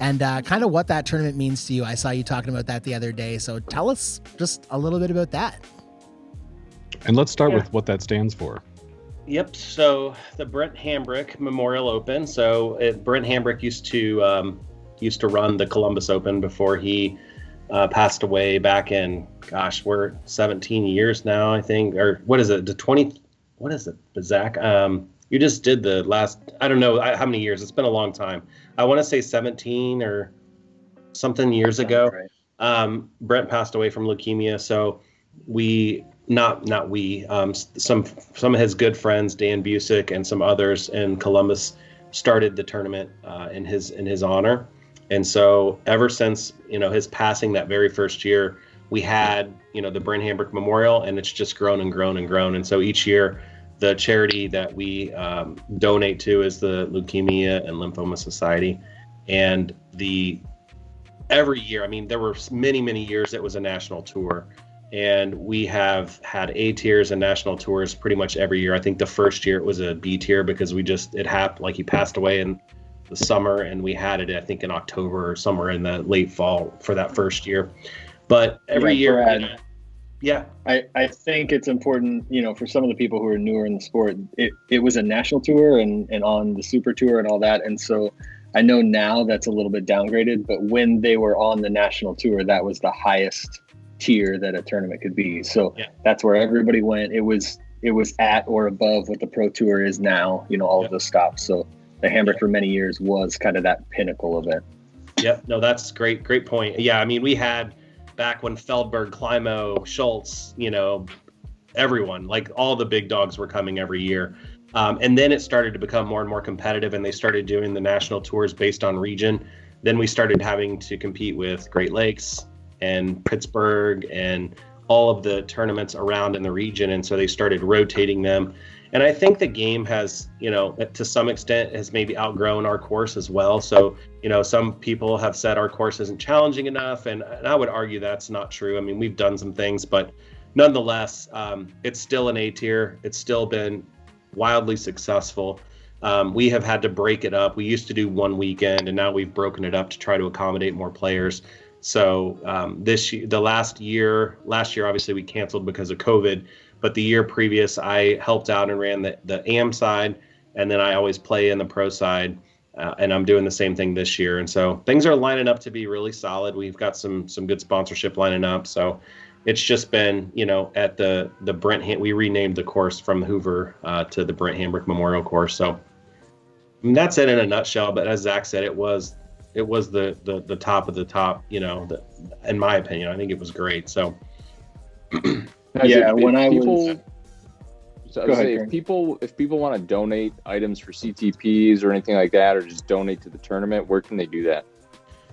And uh, kind of what that tournament means to you. I saw you talking about that the other day. So tell us just a little bit about that. And let's start Yeah. with what that stands for. Yep. So the Brent Hambrick Memorial Open. So it, Brent Hambrick used to um, used to run the Columbus Open before he uh, passed away back in gosh, we're 17 years now, I think, or what is it? The 20? What is it, Zach? Um, you just did the last. I don't know how many years. It's been a long time. I want to say 17 or something years ago Right. um, Brent passed away from leukemia, so we not not we, um, some some of his good friends, Dan Busick and some others in Columbus, started the tournament uh, in his in his honor, and so ever since you know his passing that very first year, we had you know the Brent Hambrick Memorial, and it's just grown and grown and grown, and so each year. The charity that we um, donate to is the Leukemia and Lymphoma Society, and the every year. I mean, there were many, many years it was a national tour, and we have had A tiers and national tours pretty much every year. I think the first year it was a B tier because we just it happened like he passed away in the summer, and we had it I think in October or somewhere in the late fall for that first year. But every Yeah, year, Brad. you know, yeah, I, I think it's important, you know, for some of the people who are newer in the sport, it, it was a national tour and, and on the super tour and all that. And so I know now that's a little bit downgraded, but when they were on the national tour, that was the highest tier that a tournament could be. So Yeah. that's where everybody went. It was it was at or above what the pro tour is now, you know, all Yeah. of those stops. So the Hambrick for many years was kind of that pinnacle of it. Yep. No, that's great. Great point. Yeah. I mean, we had back when Feldberg, Climo, Schultz, you know, everyone, like all the big dogs were coming every year. Um, and then it started to become more and more competitive, and they started doing the national tours based on region. Then we started having to compete with Great Lakes and Pittsburgh and all of the tournaments around in the region. And so they started rotating them. And I think the game has, you know, to some extent has maybe outgrown our course as well. So, you know, some people have said our course isn't challenging enough. And, and I would argue that's not true. I mean, we've done some things, but nonetheless, um, it's still an A tier. It's still been wildly successful. Um, we have had to break it up. We used to do one weekend, and now we've broken it up to try to accommodate more players. So um, this the last year, last year obviously we canceled because of COVID, but the year previous I helped out and ran the the AM side, and then I always play in the pro side, uh, and I'm doing the same thing this year. And so things are lining up to be really solid. We've got some some good sponsorship lining up. So it's just been you know at the the Brent Ham- we renamed the course from Hoover uh, to the Brent Hambrick Memorial Course. So that's it in a nutshell. But as Zach said, it was it was the the, the top of the top. You know, the, in my opinion, I think it was great. So Guys, Yeah, if- when if I people, was- so I Go would ahead, say Karen. if people if people want to donate items for CTPs or anything like that, or just donate to the tournament, where can they do that?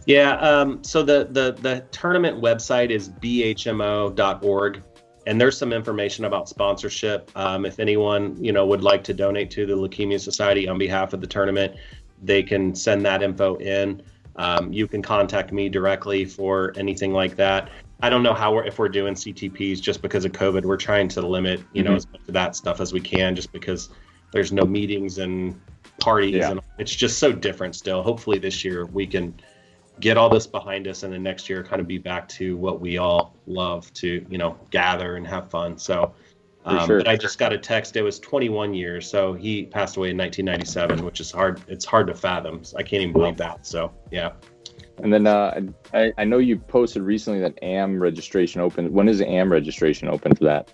Yeah. Um, so the, the the tournament website is bhmo.org, and there's some information about sponsorship. Um, if anyone you know would like to donate to the Leukemia Society on behalf of the tournament, they can send that info in. Um, you can contact me directly for anything like that. I don't know how we're if we're doing CTPs just because of COVID. We're trying to limit you know Mhm. as much of that stuff as we can, just because there's no meetings and parties Yeah. and it's just so different still. Hopefully this year we can get all this behind us and then next year kind of be back to what we all love to you know gather and have fun so um, sure. but i just got a text it was 21 years so he passed away in 1997 which is hard it's hard to fathom i can't even believe that so yeah And then uh, I, I- know you posted recently that AM registration open. When is AM registration open for that?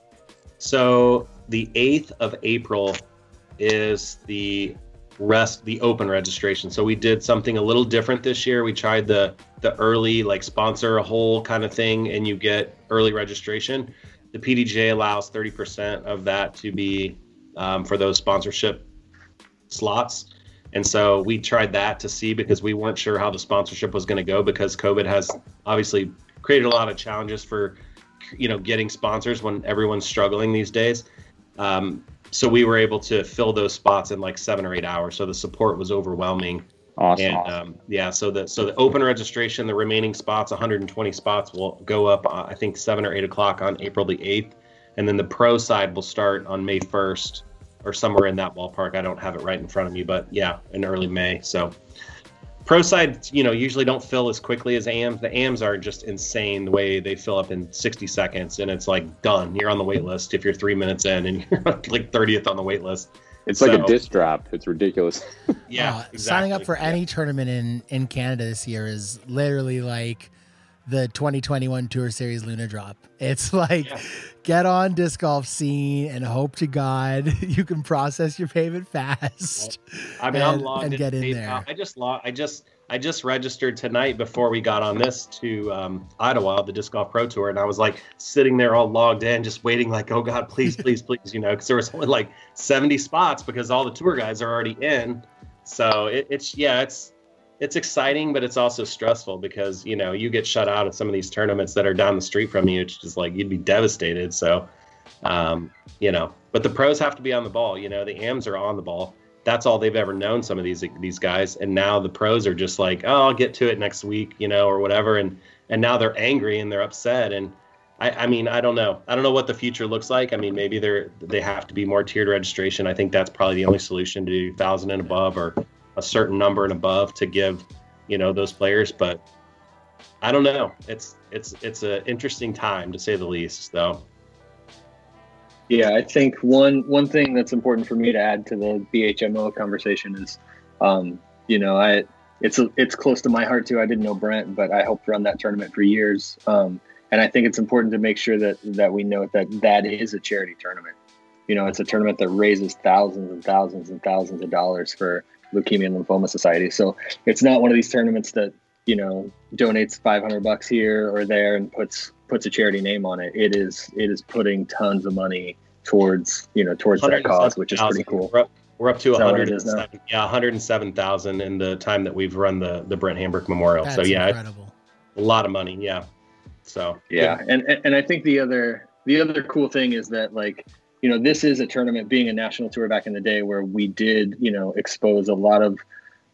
so the 8th of April is the rest the open registration. So we did something a little different this year. We tried the the early like sponsor a whole kind of thing and you get early registration. The PDGA allows 30% of that to be um, for those sponsorship slots. And so we tried that to see because we weren't sure how the sponsorship was going to go because COVID has obviously created a lot of challenges for you know getting sponsors when everyone's struggling these days. Um, so we were able to fill those spots in like seven or eight hours. So the support was overwhelming. Awesome. And um, yeah, so the so the open registration, the remaining spots, 120 spots, will go up. Uh, I think seven or eight o'clock on April the 8th, and then the pro side will start on May 1st or somewhere in that ballpark. I don't have it right in front of me, but yeah, in early May. So pro side, you know, usually don't fill as quickly as AMs. The AMs are just insane the way they fill up in 60 seconds, and it's like done. You're on the wait list if you're three minutes in, and you're like 30th on the wait list. It's like a disc drop. It's ridiculous. Yeah, Uh, exactly. Signing up for Yeah. any tournament in in Canada this year is literally like the 2021 Tour Series Luna Drop. It's like Yeah. get on disc golf scene and hope to God you can process your payment fast. I mean, I'm and- logged and in get in PayPal. there. I just log. I just I just registered tonight before we got on this to um, Ottawa, the disc golf pro tour, and I was like sitting there all logged in, just waiting, like, oh God, please, please, please, you know, because there was only like 70 spots because all the tour guys are already in. So it, it's yeah, it's it's exciting, but it's also stressful because you know you get shut out of some of these tournaments that are down the street from you. It's just like you'd be devastated. So, um, you know, but the pros have to be on the ball. You know, the AMs are on the ball. That's all they've ever known. Some of these these guys, and now the pros are just like, oh, I'll get to it next week, you know, or whatever. And and now they're angry and they're upset. And I, I mean, I don't know. I don't know what the future looks like. I mean, maybe they're they have to be more tiered registration. I think that's probably the only solution to do thousand and above or a certain number and above to give, you know, those players. But I don't know. It's it's it's an interesting time to say the least, though. Yeah, I think one one thing that's important for me to add to the BHMO conversation is, um, you know, I it's it's close to my heart too. I didn't know Brent, but I helped run that tournament for years, um, and I think it's important to make sure that that we note that that is a charity tournament. You know, it's a tournament that raises thousands and thousands and thousands of dollars for Leukemia and Lymphoma Society. So it's not one of these tournaments that you know donates 500 bucks here or there and puts puts a charity name on it. It is it is putting tons of money towards you know towards that cause, which is pretty cool. We're up, we're up to Is that what it is 107, yeah, 107,000 in the time that we've run the the Brent Hambrick Memorial. That's so yeah, incredible. a lot of money. Yeah. So Yeah, and and- and I think the other the other cool thing is that like you know this is a tournament being a national tour back in the day where we did you know expose a lot of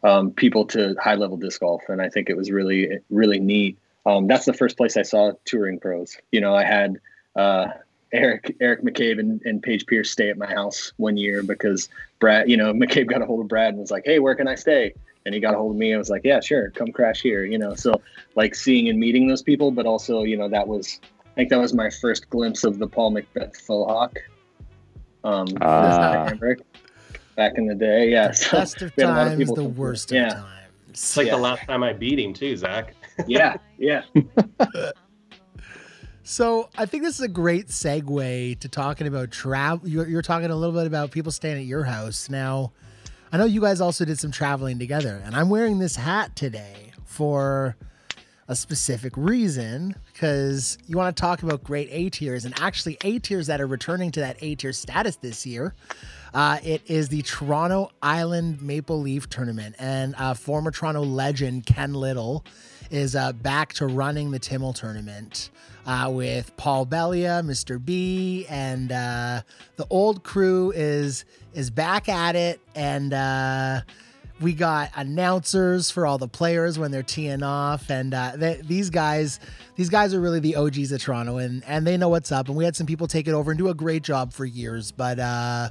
um, people to high level disc golf, and I think it was really really neat. Um, that's the first place I saw touring pros. You know, I had uh, Eric Eric McCabe and, and Paige Pierce stay at my house one year because Brad, you know, McCabe got a hold of Brad and was like, "Hey, where can I stay?" And he got a hold of me and was like, "Yeah, sure, come crash here." You know, so like seeing and meeting those people, but also you know that was I think that was my first glimpse of the Paul McBeth faux hawk. Um. Hambrick back in the day, yeah. So Best of we had a lot of times, the come worst Yeah. of times. it's like Yeah. the last time I beat him too, Zach. yeah, yeah. So I think this is a great segue to talking about travel. You're, you're talking a little bit about people staying at your house. Now, I know you guys also did some traveling together, and I'm wearing this hat today for a specific reason because you want to talk about great A tiers and actually A tiers that are returning to that A tier status this year. Uh, it is the Toronto Island Maple Leaf Tournament, and uh, former Toronto legend Ken Little is uh, back to running the Timmel tournament uh, with Paul Bellia, Mr. B, and uh, the old crew is is back at it, and uh, we got announcers for all the players when they're teeing off, and uh, they, these guys, these guys are really the OGs of Toronto, and and they know what's up. And we had some people take it over and do a great job for years, but uh,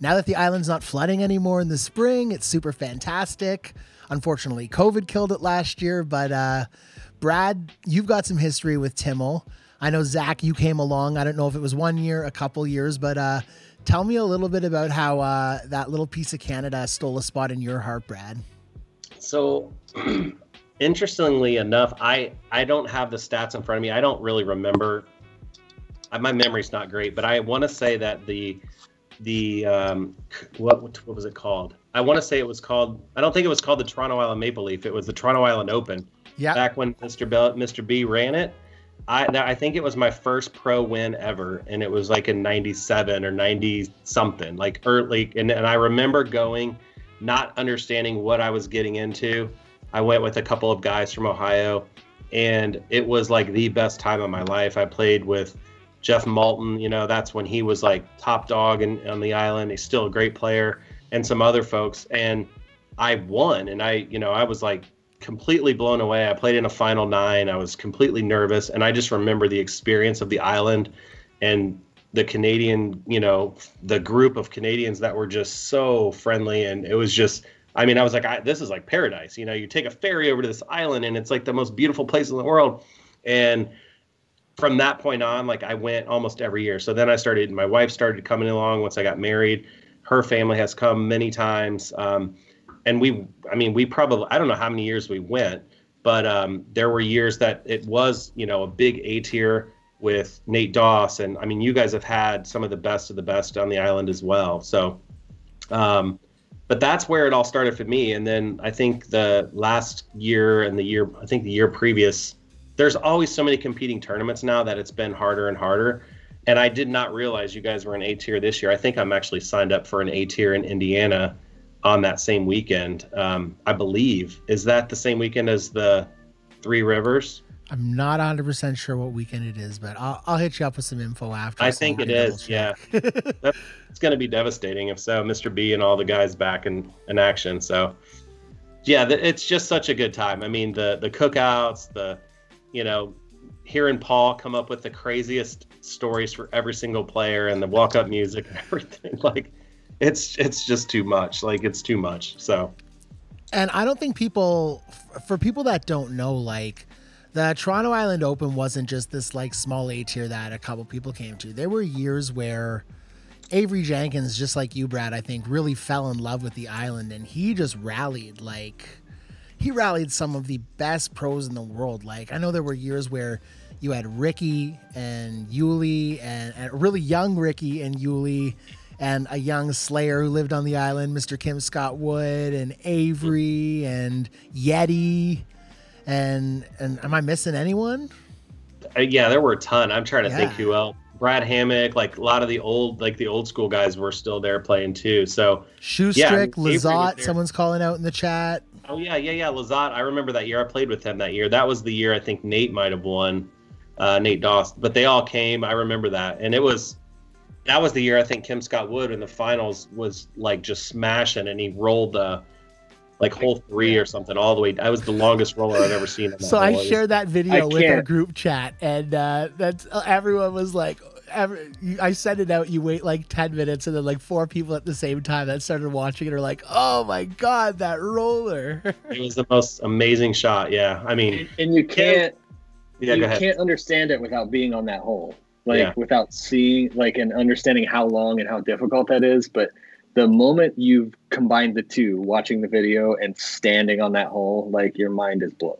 now that the island's not flooding anymore in the spring, it's super fantastic. Unfortunately, COVID killed it last year, but uh, Brad, you've got some history with Timmel. I know Zach, you came along. I don't know if it was one year, a couple years, but uh, tell me a little bit about how uh, that little piece of Canada stole a spot in your heart, Brad. So, interestingly enough, I I don't have the stats in front of me. I don't really remember I- my memory's not great, but I want to say that the the um, what what was it called? I want to say it was called. I don't think it was called the Toronto Island Maple Leaf. It was the Toronto Island Open. Yeah. Back when Mr. Bell, Mr. B ran it, I I think it was my first pro win ever, and it was like in '97 or '90 something, like early. And, and I remember going, not understanding what I was getting into. I went with a couple of guys from Ohio, and it was like the best time of my life. I played with Jeff Malton. You know, that's when he was like top dog in, on the island. He's still a great player, and some other folks. And I won, and I, you know, I was like completely blown away. I played in a final nine. I was completely nervous, and I just remember the experience of the island and the Canadian, you know, the group of Canadians that were just so friendly, and it was just. I mean, I was like, I, this is like paradise. You know, you take a ferry over to this island, and it's like the most beautiful place in the world. And from that point on, like I went almost every year. So then I started. My wife started coming along once I got married. Her family has come many times. Um, and we i mean we probably i don't know how many years we went but um, there were years that it was you know a big a tier with nate doss and i mean you guys have had some of the best of the best on the island as well. So um, but that's where it all started for me. And then i think the last year and the year i think the year previous there's always so many competing tournaments now that it's been harder and harder. And i did not realize you guys were an a tier this year. I think i'm actually signed up for an a tier in indiana on that same weekend. Um, I believe is that the same weekend as the Three Rivers. I'm not 100% sure what weekend it is, but I'll, I'll hit you up with some info after. I so think it is. is. Yeah, it's going to be devastating if so. Mr. B and all the guys back in, in action. So, yeah, it's just such a good time. I mean, the the cookouts, the you know, hearing Paul come up with the craziest stories for every single player, and the walk up music and everything. Like, it's it's just too much. Like, it's too much. So. And I don't think people, for people that don't know, like the Toronto Island Open wasn't just this like small A tier that a couple people came to. There were years where Avery Jenkins, just like you, Brad, I think really fell in love with the island and he just rallied like he rallied some of the best pros in the world. Like I know there were years where you had Ricky and Yuli and, and really young Ricky and Yuli and a young Slayer who lived on the island, Mr. Kim Scott Wood and Avery and Yeti. And and am I missing anyone? Uh, yeah, there were a ton. I'm trying to think who else. Brad Hammock, like a lot of the old, like the old school guys were still there playing too. So, Shoestrick, was Lazat, someone's calling out in the chat. oh yeah, yeah, yeah, Lazat. I remember that year. I played with him that year. That was the year I think Nate might have won, uh, Nate Doss. But they all came. I remember that, and it was that was the year I think Kim Scott Wood in the finals was like just smashing, and he rolled the like hole three or something all the way. I was the longest roller I've ever seen. in that So I hole. It shared that video I with our can't- group chat, and uh, that's uh, everyone was like, every, I sent it out. You wait like ten minutes, and then like four people at the same time that started watching it are like, "Oh my god, that roller!" It was the most amazing shot. Yeah, I mean, And you can't yeah. you can't understand it without being on that hole. Like Yeah. without seeing like and understanding how long and how difficult that is. But the moment you've combined the two, watching the video and standing on that hole, like your mind is blown.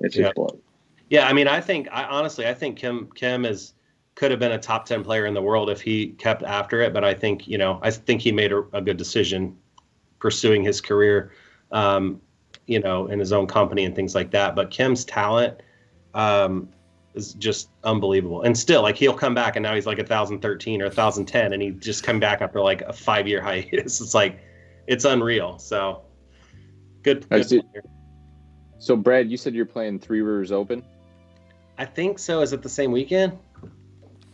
It's just Yeah. blown. Yeah, I mean, I think I honestly, I think Kim Kim is could have been a top ten player in the world if he kept after it. But I think you know, I think he made a, a good decision pursuing his career, um, you know, in his own company and things like that. But Kim's talent um, is just unbelievable, and still, like he'll come back, and now he's like a thousand thirteen or a thousand ten, and he just come back after like a five year hiatus. It's like it's unreal. So good. Good see. So, Brad, you said you're playing Three Rivers Open. I think so. Is it the same weekend?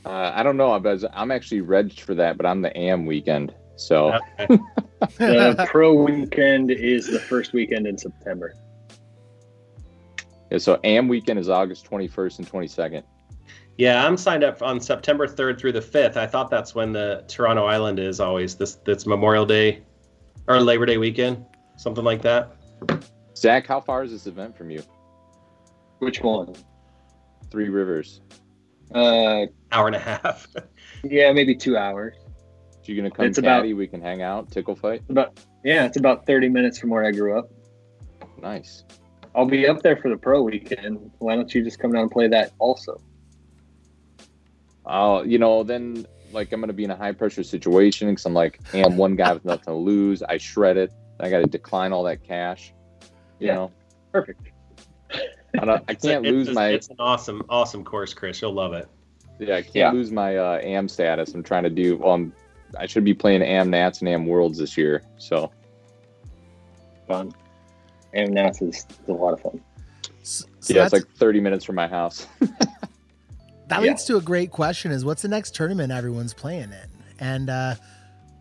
Uh, I don't know. but I'm actually regged for that, but I'm the AM weekend. So, Okay. The pro weekend is the first weekend in September. Yeah, so AM weekend is August 21st and 22nd. Yeah, I'm signed up on September 3rd through the 5th. I thought that's when the Toronto Island is always. This that's Memorial Day or Labor Day weekend, something like that. Zach, how far is this event from you? Which one? Three Rivers. Uh Hour and a half. yeah, maybe two hours. You're gonna come It's about- We can hang out, tickle fight. About yeah, it's about thirty minutes from where I grew up. Nice. I'll be up there for the pro weekend. Why don't you just come down and play that also? I'll, you know, then like I'm gonna be in a high pressure situation because I'm like, hey, I'm one guy with nothing to lose. I shred it. I got to decline all that cash. You Yeah. know, Perfect. I, don't, I can't it's lose a- my It's an awesome, awesome course, Chris. You'll love it. yeah. I can't Yeah. lose my uh, AM status. I'm trying to do. Well, I'm, I should be playing AM Nats and AM Worlds this year. So Fun. And Nats is, is a lot of fun. S- So yeah, it's like 30 minutes from my house. that yeah. leads to a great question: Is what's the next tournament everyone's playing in? And uh,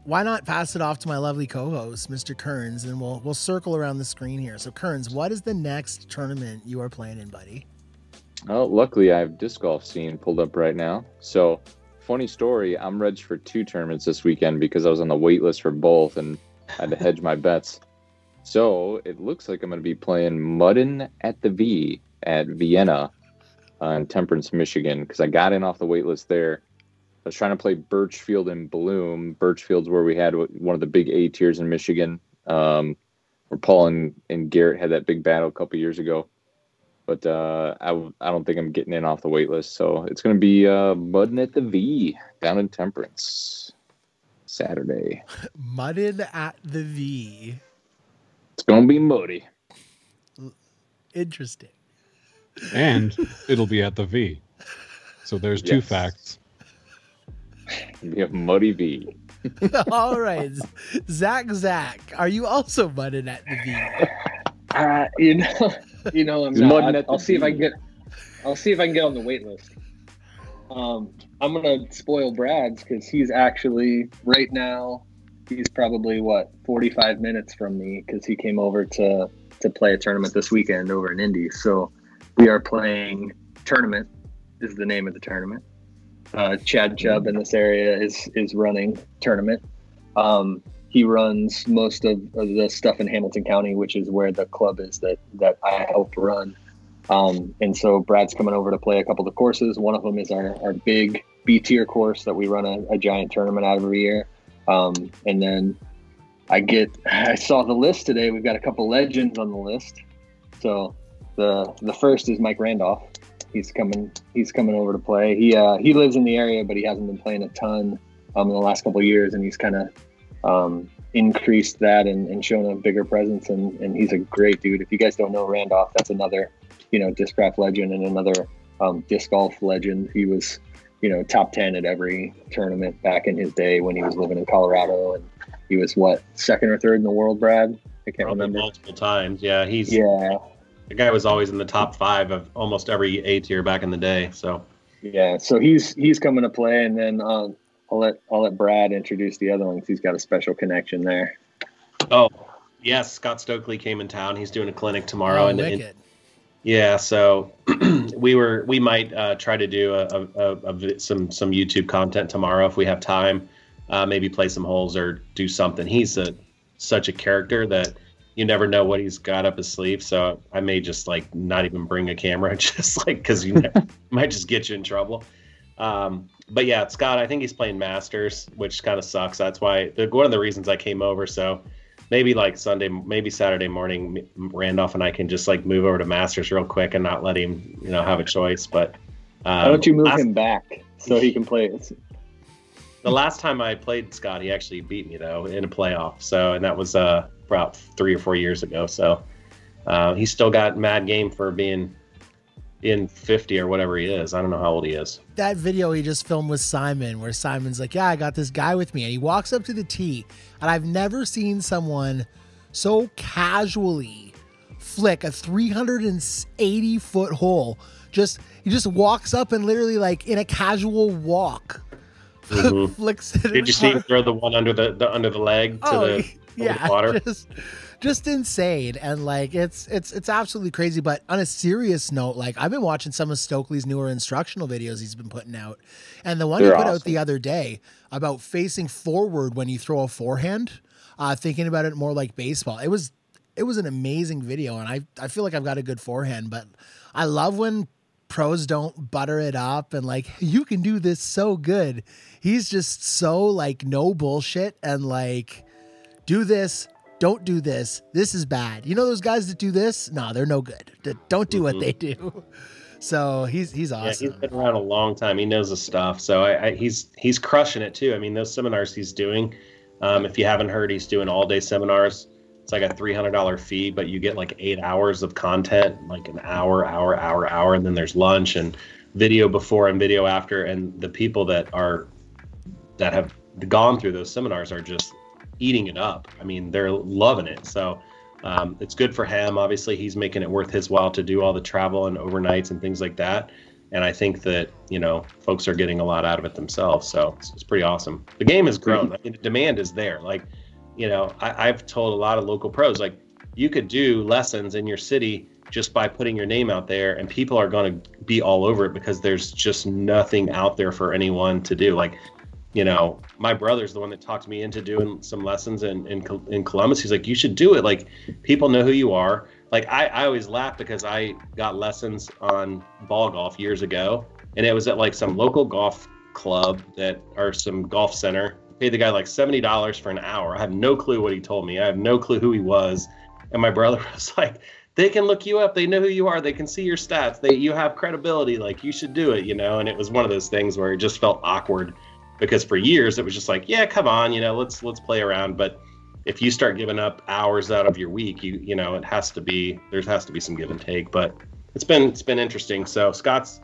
why not pass it off to my lovely co-host, Mr. Kearns, and we'll we'll circle around the screen here. So, Kearns, what is the next tournament you are playing in, buddy? Oh, luckily I have disc golf scene pulled up right now. So, funny story, I'm registered for two tournaments this weekend because I was on the wait list for both and I had to hedge my bets. So, it looks like I'm going to be playing Mudden at the V at Vienna uh, in Temperance, Michigan because I got in off the wait list there. I was trying to play Burchfield and Bloom. Burchfield's where we had one of the big A tiers in Michigan, um, where Paul and, and Garrett had that big battle a couple years ago but uh, I, don't think I'm getting in off the wait list. So it's going to be uh, Muddin at the V down in Temperance Saturday. Mudded at the V. It's going to be muddy. Interesting. and it'll be at the V. So there's two facts. We have be muddy V. All right, Zach. Zach, are you also mudded at the V? Uh, you know, you know, I'm not. I'll, I'll see if I V. can get. I'll see if I can get on the wait list. Um, I'm gonna spoil Brad's because he's actually right now. He's probably what 45 minutes from me because he came over to to play a tournament this weekend over in Indy. So we are playing tournament is the name of the tournament. Uh, Chad Chubb in this area is is running tournament. Um, he runs most of, the stuff in Hamilton County, which is where the club is that that I help run. Um, and so Brad's coming over to play a couple of courses. One of them is our, our big B tier course that we run a, a giant tournament out of every year. Um, and then I get I saw the list today. We've got a couple legends on the list. So the the first is Mike Randolph. He's coming he's coming over to play. He uh, he lives in the area, but he hasn't been playing a ton um, in the last couple years, and he's kind of um, increased that and, and shown a bigger presence. And, and he's a great dude. If you guys don't know Randolph, that's another, you know, discraft legend and another um, disc golf legend. He was, you know, top 10 at every tournament back in his day when he was living in Colorado. And he was what, second or third in the world, Brad? I can't Probably remember. multiple times. Yeah, he's Yeah. the guy was always in the top five of almost every A tier back in the day. So Yeah. So he's, he's coming to play. And then um, I'll let, I'll let Brad introduce the other one 'cause he's got a special connection there. oh yes, Scott Stokely came in town. He's doing a clinic tomorrow, Oh, and, and wicked. Yeah, so we were we might uh, try to do a, a, a, some some YouTube content tomorrow if we have time. Uh, maybe play some holes or do something. He's a such a character that you never know what he's got up his sleeve. So I may just like not even bring a camera, just like because you know, might just get you in trouble. Um, but yeah, Scott, I think he's playing Masters, which kind of sucks. That's why one of the reasons I came over. So maybe like Sunday, maybe Saturday morning, Randolph and I can just like move over to Masters real quick and not let him, you know, have a choice. But um, Why don't you move last, him back so he can play? The last time I played Scott, he actually beat me though in a playoff. So and that was uh about three or four years ago. So uh, he's still got mad game for being in 50 or whatever he is. I don't know how old he is. that video he just filmed with Simon, where Simon's like, "Yeah, I got this guy with me," and he walks up to the tee, and I've never seen someone so casually flick a 380 foot hole. Just he just walks up and literally like in a casual walk, Mhm. flicks it. Did you see him throw the one under the, the under the leg to Oh, the yeah, water? just just insane, and like it's it's it's absolutely crazy. But on a serious note, like I've been watching some of Stokely's newer instructional videos he's been putting out, and the one he They're put out the other day about facing forward when you throw a forehand, uh, thinking about it more like baseball. It was it was an amazing video, and I I feel like I've got a good forehand, but I love when pros don't butter it up and like you can do this so good. He's just so like no bullshit and like do this, don't do this. This is bad. You know those guys that do this? No, they're no good. Don't do what Mhm. they do. So he's he's Yeah, awesome. he's been around a long time. He knows his stuff. So I, I, he's he's crushing it too. I mean, those seminars he's doing. Um, if you haven't heard, he's doing all day seminars. It's like a three hundred dollar fee, but you get like eight hours of content, like an hour, hour, hour, hour, and then there's lunch and video before and video after. And the people that are that have gone through those seminars are just eating it up. I mean, they're loving it. So um, it's good for him. Obviously, he's making it worth his while to do all the travel and overnights and things like that. And I think that you know folks are getting a lot out of it themselves. So it's, it's pretty awesome. The game has grown. I mean, the demand is there. Like, you know, I, I've told a lot of local pros like you could do lessons in your city just by putting your name out there, and people are going to be all over it because there's just nothing out there for anyone to do. Like you know, my brother's the one that talked me into doing some lessons in, in, in Columbus. He's like, you should do it. Like, people know who you are. Like, I, I always laugh because I got lessons on ball golf years ago, and it was at like some local golf club that or some golf center. Paid the guy like seventy dollars for an hour. I have no clue what he told me. I have no clue who he was. And my brother was like, they can look you up. They know who you are. They can see your stats. They you have credibility. Like you should do it, you know. And it was one of those things where it just felt awkward because for years it was just like, yeah, come on, you know, let's let's play around. But if you start giving up hours out of your week, you you know, it has to be there has to be some give and take. But it's been it's been interesting. So Scott's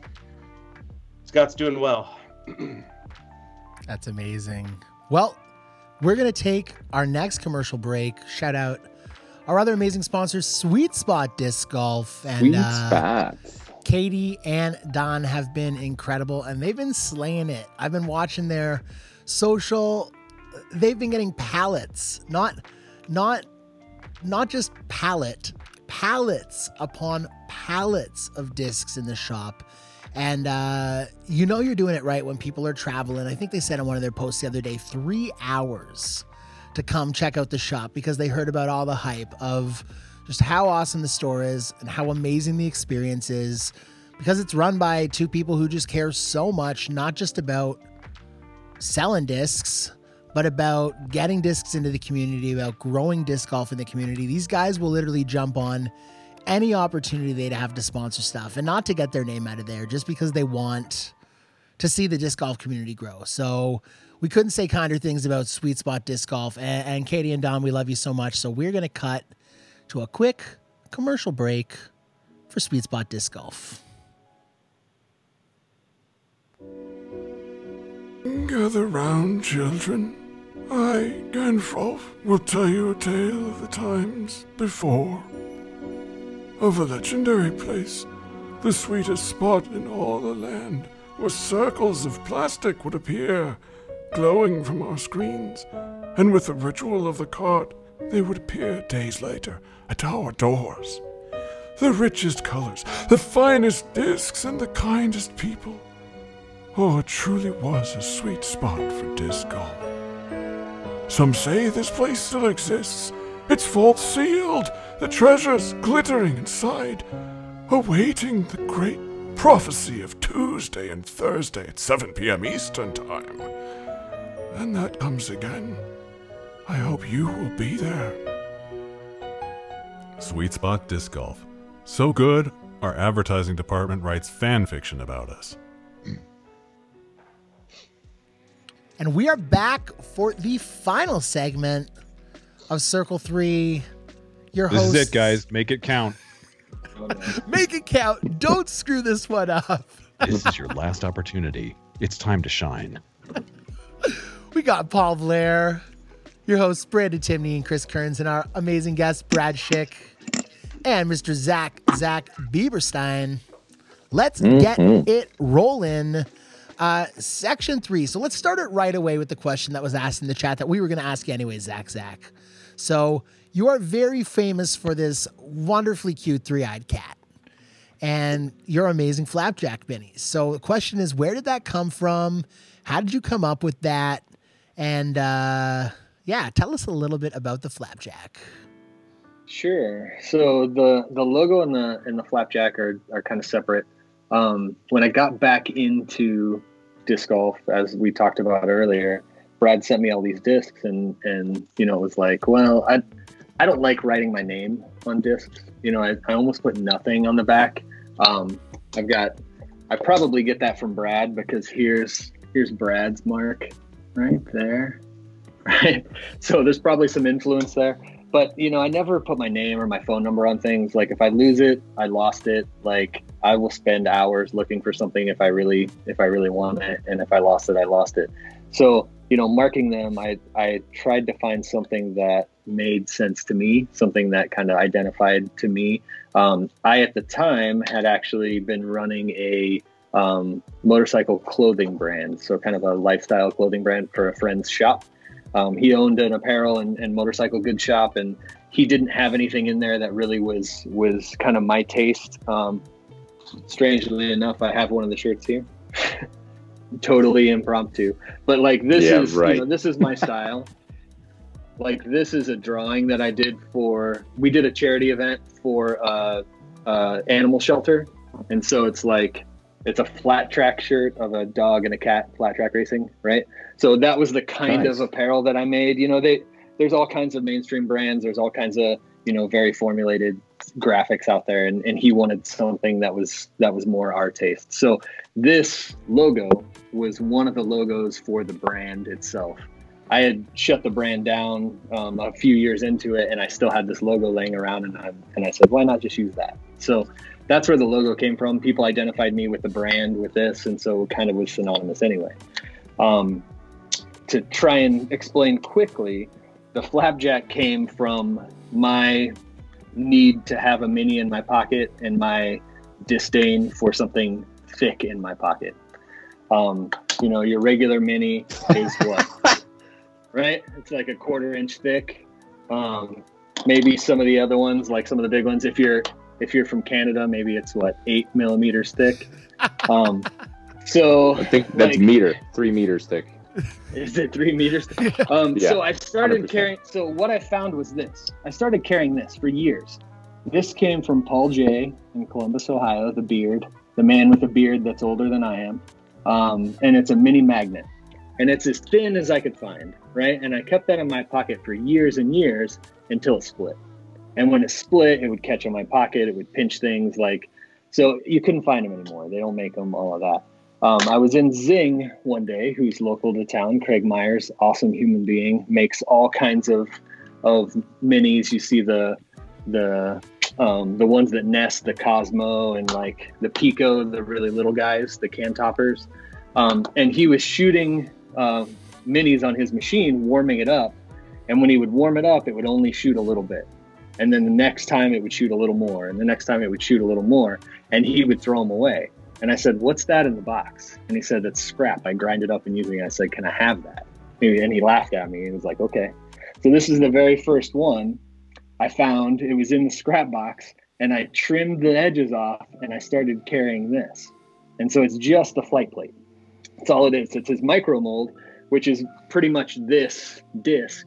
Scott's doing well. That's amazing. Well, we're going to take our next commercial break. Shout out our other amazing sponsors, Sweet Spot Disc Golf. And Sweet uh, spot. Katie and Don have been incredible and they've been slaying it. I've been watching their social they've been getting pallets, not not not just pallet, pallets upon pallets of discs in the shop. And uh, you know you're doing it right when people are traveling. I think they said on one of their posts the other day, three hours to come check out the shop because they heard about all the hype of just how awesome the store is and how amazing the experience is because it's run by two people who just care so much, not just about selling discs, but about getting discs into the community, about growing disc golf in the community. These guys will literally jump on any opportunity they'd have to sponsor stuff and not to get their name out of there just because they want to see the disc golf community grow. So we couldn't say kinder things about Sweet Spot Disc Golf. And, and Katie and Don, we love you so much. So we're going to cut to a quick commercial break for Sweet Spot Disc Golf. Gather round, children. I, Ganfrolf, will tell you a tale of the times before. Of a legendary place, the sweetest spot in all the land, where circles of plastic would appear, glowing from our screens, and with the ritual of the cart, they would appear days later at our doors. The richest colors, the finest discs, and the kindest people. Oh, it truly was a sweet spot for disc golf. Some say this place still exists. Its vault sealed, the treasures glittering inside, awaiting the great prophecy of Tuesday and Thursday at 7 p.m. Eastern Time. And that comes again. I hope you will be there. Sweet Spot Disc Golf. So good, our advertising department writes fan fiction about us. And we are back for the final segment of Circle 3. Your This host. is it, guys. Make it count. Make it count. Don't screw this one up. This is your last opportunity. It's time to shine. We got Paul Blair, your hosts, Brandon Timney and Chris Kearns, and our amazing guest, Brad Schick, and Mr. Zach, Zach Bieberstein. Let's get it rolling. Uh, section three. So let's start it right away with the question that was asked in the chat that we were going to ask you anyway, Zach, Zach. So you are very famous for this wonderfully cute three-eyed cat and your amazing flapjack minis. So the question is, where did that come from? How did you come up with that? And uh, yeah, tell us a little bit about the flapjack. Sure. So the the logo and the and the flapjack are are kind of separate. Um, when I got back into disc golf, as we talked about earlier, Brad sent me all these discs, and and you know it was like, well, I I don't like writing my name on discs. You know, I, I almost put nothing on the back. Um, I've got. I probably get that from Brad because here's here's Brad's mark right there, right. So there's probably some influence there. But you know, I never put my name or my phone number on things. Like if I lose it, I lost it. Like I will spend hours looking for something if I really if I really want it, and if I lost it, I lost it. So you know, marking them, I I tried to find something that made sense to me, something that kind of identified to me. Um, I at the time had actually been running a um, motorcycle clothing brand, so kind of a lifestyle clothing brand for a friend's shop. Um, he owned an apparel and, and motorcycle goods shop, and he didn't have anything in there that really was was kind of my taste. Um, strangely enough, I have one of the shirts here. totally impromptu, but like this Yeah, is right. you know, this is my style. like this is a drawing that I did for. We did a charity event for uh, uh, animal shelter, and so it's like it's a flat track shirt of a dog and a cat flat track racing, right? So that was the kind Nice. of apparel that I made. You know, they there's all kinds of mainstream brands. There's all kinds of you know very formulated graphics out there, and, and he wanted something that was that was more our taste. So this logo was one of the logos for the brand itself. I had shut the brand down um, a few years into it, and I still had this logo laying around, and I and I said, why not just use that? So that's where the logo came from. People identified me with the brand with this, and so it kind of was synonymous anyway. Um, to try and explain quickly, the flapjack came from my need to have a mini in my pocket and my disdain for something thick in my pocket. Um, you know, your regular mini is what, right? It's like a quarter inch thick. Um, maybe some of the other ones, like some of the big ones, if you're if you're from Canada, maybe it's what eight millimeters thick. Um, so I think that's like- meter, three meters thick. is it three meters? Um, Yeah, so I started 100%. carrying. So what I found was this. I started carrying this for years. This came from Paul J. in Columbus, Ohio. The beard, the man with a beard that's older than I am, um, and it's a mini magnet, and it's as thin as I could find. Right, and I kept that in my pocket for years and years until it split. And when it split, it would catch on my pocket. It would pinch things like. So you couldn't find them anymore. They don't make them. All of that. Um, I was in Zing one day, who's local to town. Craig Myers, awesome human being, makes all kinds of of minis. You see the the um, the ones that nest, the Cosmo, and like the Pico, the really little guys, the can toppers. Um, and he was shooting uh, minis on his machine, warming it up. And when he would warm it up, it would only shoot a little bit. And then the next time it would shoot a little more, and the next time it would shoot a little more, and he would throw them away. And I said, "What's that in the box?" And he said, "That's scrap. I grind it up and using it." And I said, "Can I have that?" And he laughed at me. He was like, "Okay." So this is the very first one I found. It was in the scrap box, and I trimmed the edges off, and I started carrying this. And so it's just the flight plate. That's all it is. It's his micro mold, which is pretty much this disc,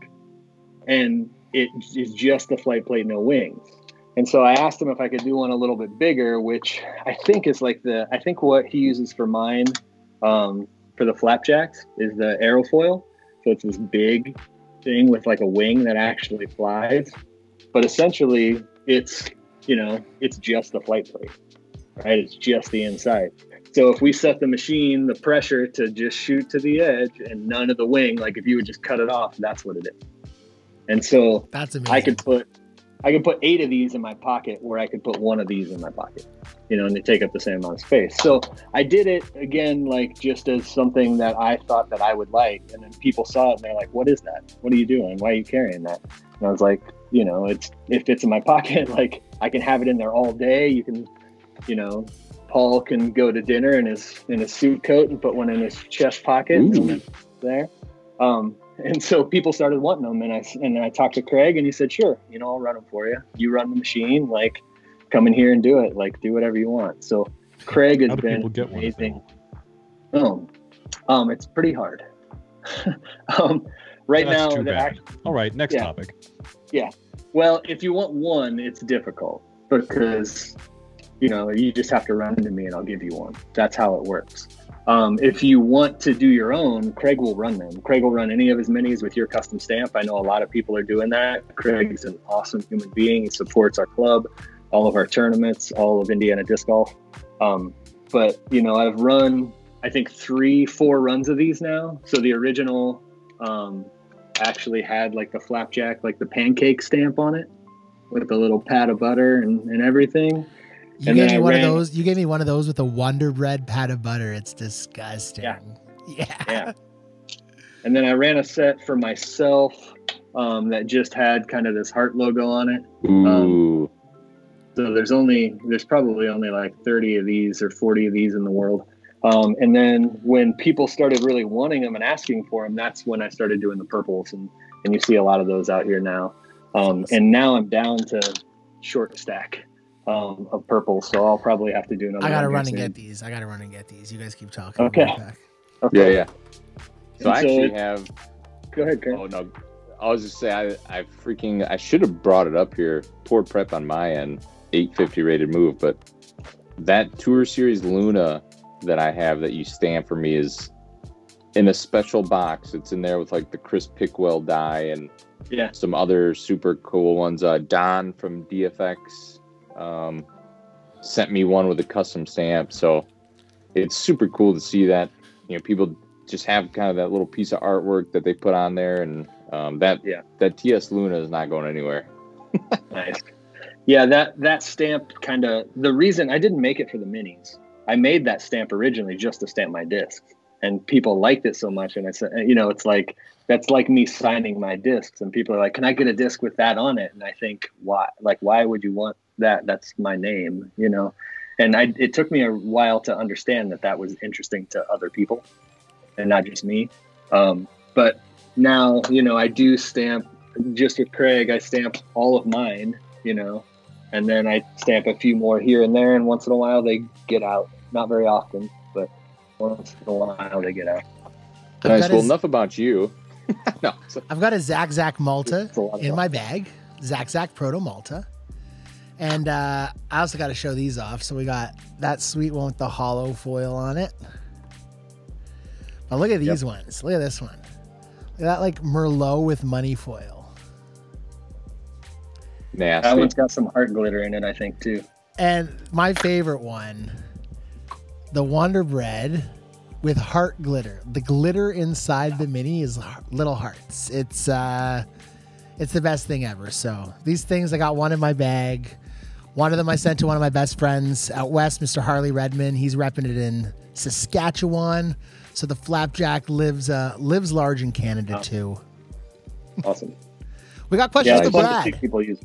and it is just the flight plate, no wings. And so I asked him if I could do one a little bit bigger, which I think is like the I think what he uses for mine um, for the flapjacks is the aerofoil. So it's this big thing with like a wing that actually flies. But essentially, it's you know it's just the flight plate, right? It's just the inside. So if we set the machine the pressure to just shoot to the edge and none of the wing, like if you would just cut it off, that's what it is. And so That's amazing. I could put I could put eight of these in my pocket where I could put one of these in my pocket. You know, and they take up the same amount of space. So I did it again like just as something that I thought that I would like. And then people saw it and they're like, What is that? What are you doing? Why are you carrying that? And I was like, you know, it's it fits in my pocket. Like I can have it in there all day. You can, you know, Paul can go to dinner in his in his suit coat and put one in his chest pocket and there. Um, and so people started wanting them, and I and I talked to Craig, and he said, "Sure, you know, I'll run them for you. You run the machine, like, come in here and do it. Like, do whatever you want." So Craig has been get one? if they amazing. Oh, um, it's pretty hard. um, right now, too the bad. act- All right, next topic. Yeah. well, if you want one, it's difficult because you know you just have to run into me and I'll give you one. That's how it works. Um, if you want to do your own, Craig will run them. Craig will run any of his minis with your custom stamp. I know a lot of people are doing that. Craig's an awesome human being. He supports our club, all of our tournaments, all of Indiana disc golf. Um, but you know, I've run I think three, four runs of these now. So the original um, actually had like the flapjack, like the pancake stamp on it with a little pat of butter and, and everything. You And gave then me I one ran- of those. You gave me one of those with a Wonder Bread pat of butter. It's disgusting. Yeah. Yeah. Yeah. And then I ran a set for myself um, that just had kind of this heart logo on it. Ooh. So there's only there's probably only like 30 of these or 40 of these in the world. Um, and then when people started really wanting them and asking for them, that's when I started doing the purples, and and you see a lot of those out here now. Um, and now I'm down to short stack um, of purple, so I'll probably have to do another. I gotta one run and soon. get these. I gotta run and get these. You guys keep talking. I'll Okay. yeah, yeah. So I so- actually have. Go ahead, Kurt. Oh no, I was just say I, I freaking I should have brought it up here. Poor prep on my end. 850 rated move, but that Tour Series Luna that I have that you stamp for me is in a special box. It's in there with like the Chris Pickwell die and Yeah. some other super cool ones. Uh, Don from DFX um, sent me one with a custom stamp, so it's super cool to see that. You know, people just have kind of that little piece of artwork that they put on there, and um, that Yeah. that TS Luna is not going anywhere. Nice. Yeah, that that stamp kind of the reason I didn't make it for the minis. I made that stamp originally just to stamp my discs, and people liked it so much. And I said, you know, it's like that's like me signing my discs, and people are like, "Can I get a disc with that on it?" And I think, why? Like, why would you want that? That's my name, you know. And I, it took me a while to understand that that was interesting to other people, and not just me. Um, but now, you know, I do stamp just with Craig. I stamp all of mine, you know, and then I stamp a few more here and there, and once in a while they get out. Not very often, but once in a while they get out. I've nice. Well, his- enough about you. no, so- I've got a Zack Zack Malta It's a lot of in fun. my bag. Zack Zack Proto Malta. And uh, I also got to show these off. So we got that sweet one with the hollow foil on it. But look at these ones. Look at this one. Look at that like Merlot with money foil. Nasty. That one's got some heart glitter in it, I think, too. And my favorite one, the Wonder Bread with heart glitter. The glitter inside the mini is little hearts. It's uh it's the best thing ever. So, these things I got one in my bag. One of them I sent to one of my best friends out west, Mr. Harley Redmond. He's repping it in Saskatchewan. So the flapjack lives uh lives large in Canada too. Awesome. We got questions Yeah, for it's fun to see Brad. people use.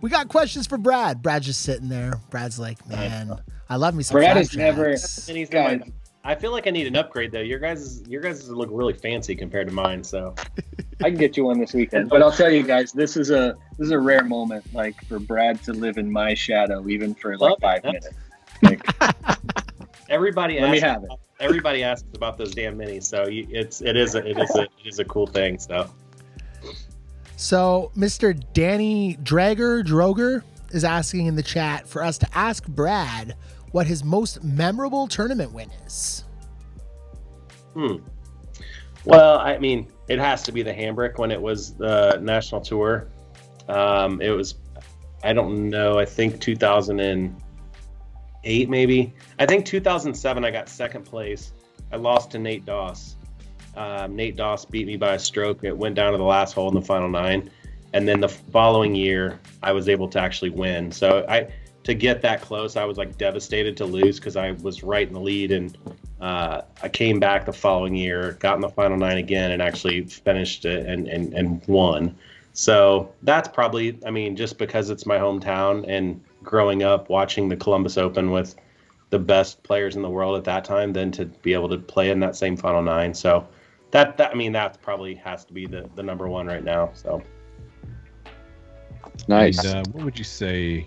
We got questions for Brad. Brad's just sitting there. Brad's like, man, I love me some Brad is never- Minis are Guys. my- I feel like I need an upgrade though. Your guys, your guys look really fancy compared to mine. So I can get you one this weekend. But I'll tell you guys, this is a this is a rare moment, like for Brad to live in my shadow, even for like Love five it. minutes. Like, everybody Let me asks, have it. everybody asks about those damn minis. So you, it's it is a, it is a it is a cool thing. So So, Mr. Danny Drager Droger is asking in the chat for us to ask Brad what his most memorable tournament win is. Hmm. Well, I mean, it has to be the Hambrick when it was the national tour. Um, it was, I don't know, I think 2008 maybe. I think 2007 I got second place. I lost to Nate Doss. Um, Nate Doss beat me by a stroke. It went down to the last hole in the final nine, and then the following year I was able to actually win. So I to get that close, I was like devastated to lose because I was right in the lead and uh, I came back the following year, got in the final nine again, and actually finished it and, and, and won. So that's probably, I mean, just because it's my hometown and growing up watching the Columbus Open with the best players in the world at that time, then to be able to play in that same final nine. So that, that I mean, that probably has to be the, the number one right now. So nice. And, uh, what would you say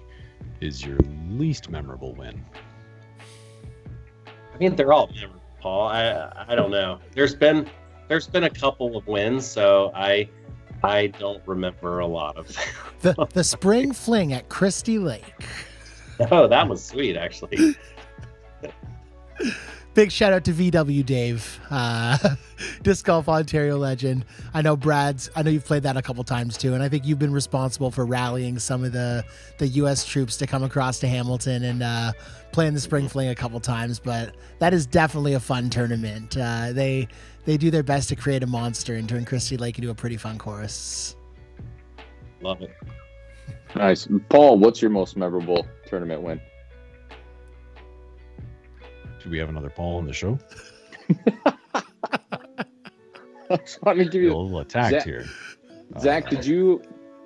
is your least memorable win? I mean, they're all memorable, Paul. I I don't know. There's been there's been a couple of wins, so I I don't remember a lot of them. The, the spring fling at Christie Lake. Oh, that was sweet, actually. big shout out to VW Dave, uh, disc golf Ontario legend. I know Brad's. I know you've played that a couple times too, and I think you've been responsible for rallying some of the the U.S. troops to come across to Hamilton and uh, play in the spring fling a couple times. But that is definitely a fun tournament. Uh, they they do their best to create a monster and turn Christie Lake into a pretty fun course. Love it. Nice. Paul, what's your most memorable tournament win? Do we have another Paul on the show? I just wanted to give Feel a you little attacked Zach- here. Zach. Did uh, you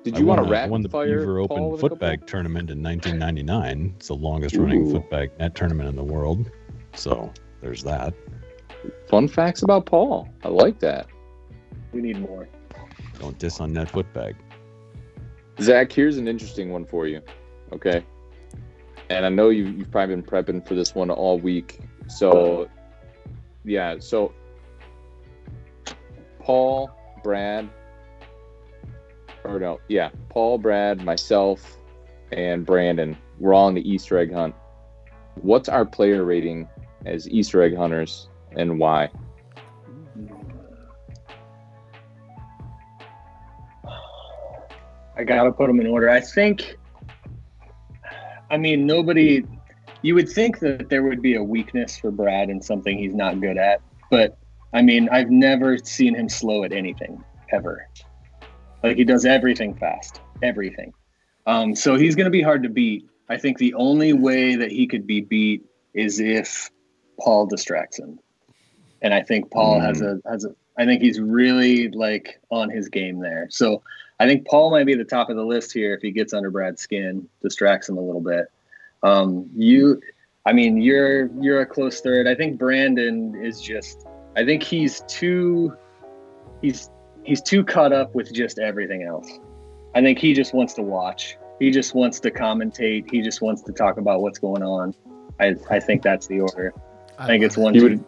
did you want to a- I rapid won the fire Beaver Paul Open with a couple? footbag tournament in 1999. It's the longest running footbag net tournament in the world. So there's that. Fun facts about Paul. I like that. We need more. Don't diss on net footbag. Zach, here's an interesting one for you. Okay. And I know you, you've probably been prepping for this one all week. So, yeah. So, Paul, Brad, or no, yeah, Paul, Brad, myself, and Brandon, we're all in the Easter egg hunt. What's our player rating as Easter egg hunters and why? I gotta put them in order. I think. I mean, nobody. You would think that there would be a weakness for Brad and something he's not good at, but I mean, I've never seen him slow at anything ever. Like he does everything fast, everything. Um, so he's going to be hard to beat. I think the only way that he could be beat is if Paul distracts him, and I think Paul has a has a. I think he's really like on his game there. So I think Paul might be at the top of the list here if he gets under Brad's skin, distracts him a little bit. Um, you, I mean, you're you're a close third. I think Brandon is just. I think he's too. He's he's too caught up with just everything else. I think he just wants to watch. He just wants to commentate. He just wants to talk about what's going on. I I think that's the order. I think it's one. He would.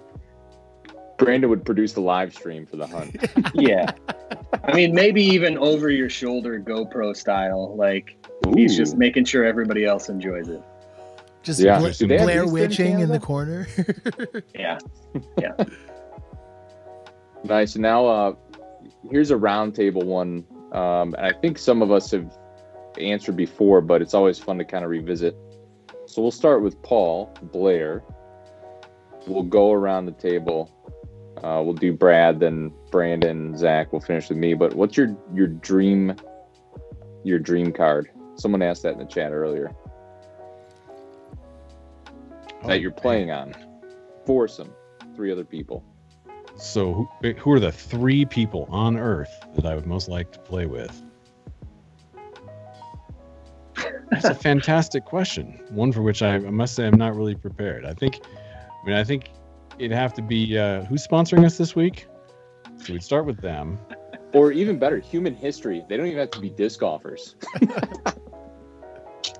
Brandon would produce the live stream for the hunt. yeah. I mean, maybe even over your shoulder GoPro style. Like he's just making sure everybody else enjoys it. Just Yeah. Bla- Blair Easter in witching in the corner. Yeah. Yeah. nice. And now, uh, here's a roundtable one. Um, and I think some of us have answered before, but it's always fun to kind of revisit. So we'll start with Paul, Blair. We'll go around the table. Uh, we'll do Brad, then Brandon, Zach. We'll finish with me. But what's your your dream your dream card? Someone asked that in the chat earlier. That you're playing on. Foursome, three other people. So who, who are the three people on Earth that I would most like to play with? That's a fantastic question. One for which I, I must say I'm not really prepared. I think, I mean, I think it'd have to be uh, who's sponsoring us this week. So we'd start with them. Or even better, human history. They don't even have to be disc golfers.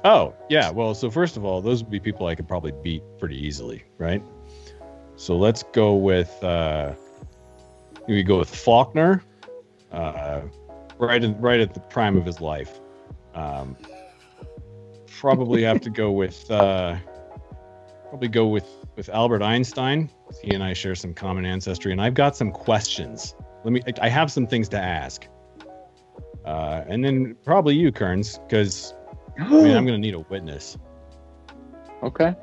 Oh yeah, well, so first of all, those would be people I could probably beat pretty easily, right? So let's go with uh, we go with Faulkner, uh, right in, right at the prime of his life. Um, probably have to go with uh, probably go with with Albert Einstein. He and I share some common ancestry, and I've got some questions. Let me. I have some things to ask. Uh, and then probably you, Kearns, because I mean, I'm gonna need a witness. Okay.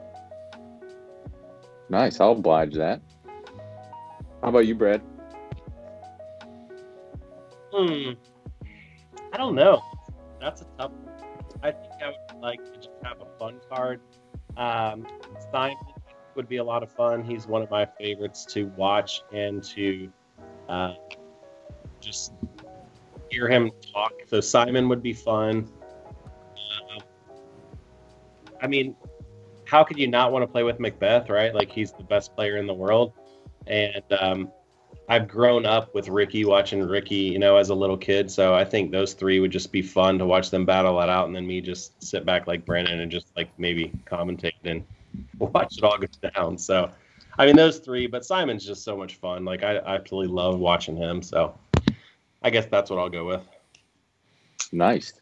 Nice. I'll oblige that. How about you, Brad? Hmm. I don't know. That's a tough. One. I think I would like to just have a fun card. Um, Simon would be a lot of fun. He's one of my favorites to watch and to uh, just hear him talk. So Simon would be fun. I mean, how could you not want to play with McBeth, right? Like he's the best player in the world, and um, I've grown up with Ricky, watching Ricky, you know, as a little kid. So I think those three would just be fun to watch them battle it out, and then me just sit back like Brandon and just like maybe commentate and watch it all go down. So, I mean, those three. But Simon's just so much fun. Like I, I absolutely love watching him. So, I guess that's what I'll go with. Nice.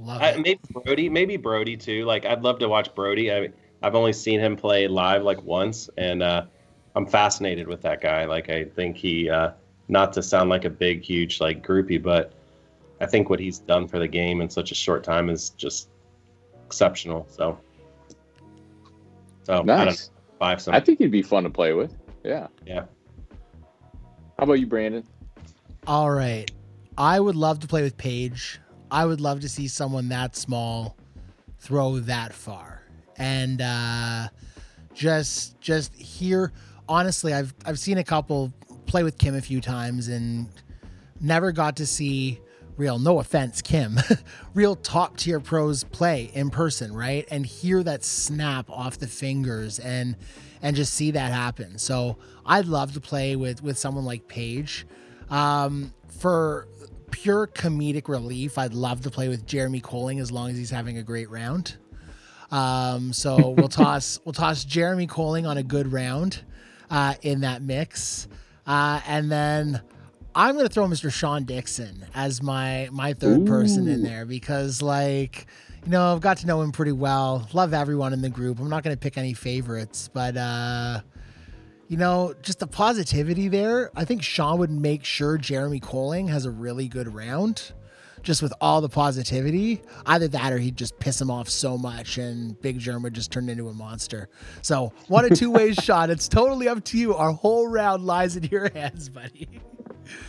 Love I, it. maybe Brodie, maybe Brodie too. Like I'd love to watch Brodie. I I've only seen him play live like once, and uh, I'm fascinated with that guy. Like I think he, uh, not to sound like a big, huge like groupie, but I think what he's done for the game in such a short time is just exceptional. So, so I don't know, Nice. five some. I think he'd be fun to play with. Yeah. yeah. How about you, Brandon? All right. I would love to play with Paige. I would love to see someone that small throw that far. And uh just just here honestly I've I've seen a couple play with Kim a few times and never got to see real no offense Kim real top tier pros play in person right? And hear that snap off the fingers and and just see that happen. So I'd love to play with with someone like Paige. Um for pure comedic relief I'd love to play with Jeremy Koling as long as he's having a great round um, so we'll toss we'll toss Jeremy Koling on a good round uh, in that mix, uh, and then I'm gonna throw Mr. Sean Dixon as my my third person in there because like you know I've got to know him pretty well. Love everyone in the group. I'm not gonna pick any favorites, but uh, you know just the positivity there. I think Sean would make sure Jeremy Koling has a really good round just with all the positivity. Either that or he'd just piss him off so much and Big Jerm would just turn into a monster. So one of two ways, Sean. It's totally up to you. Our whole round lies in your hands, buddy.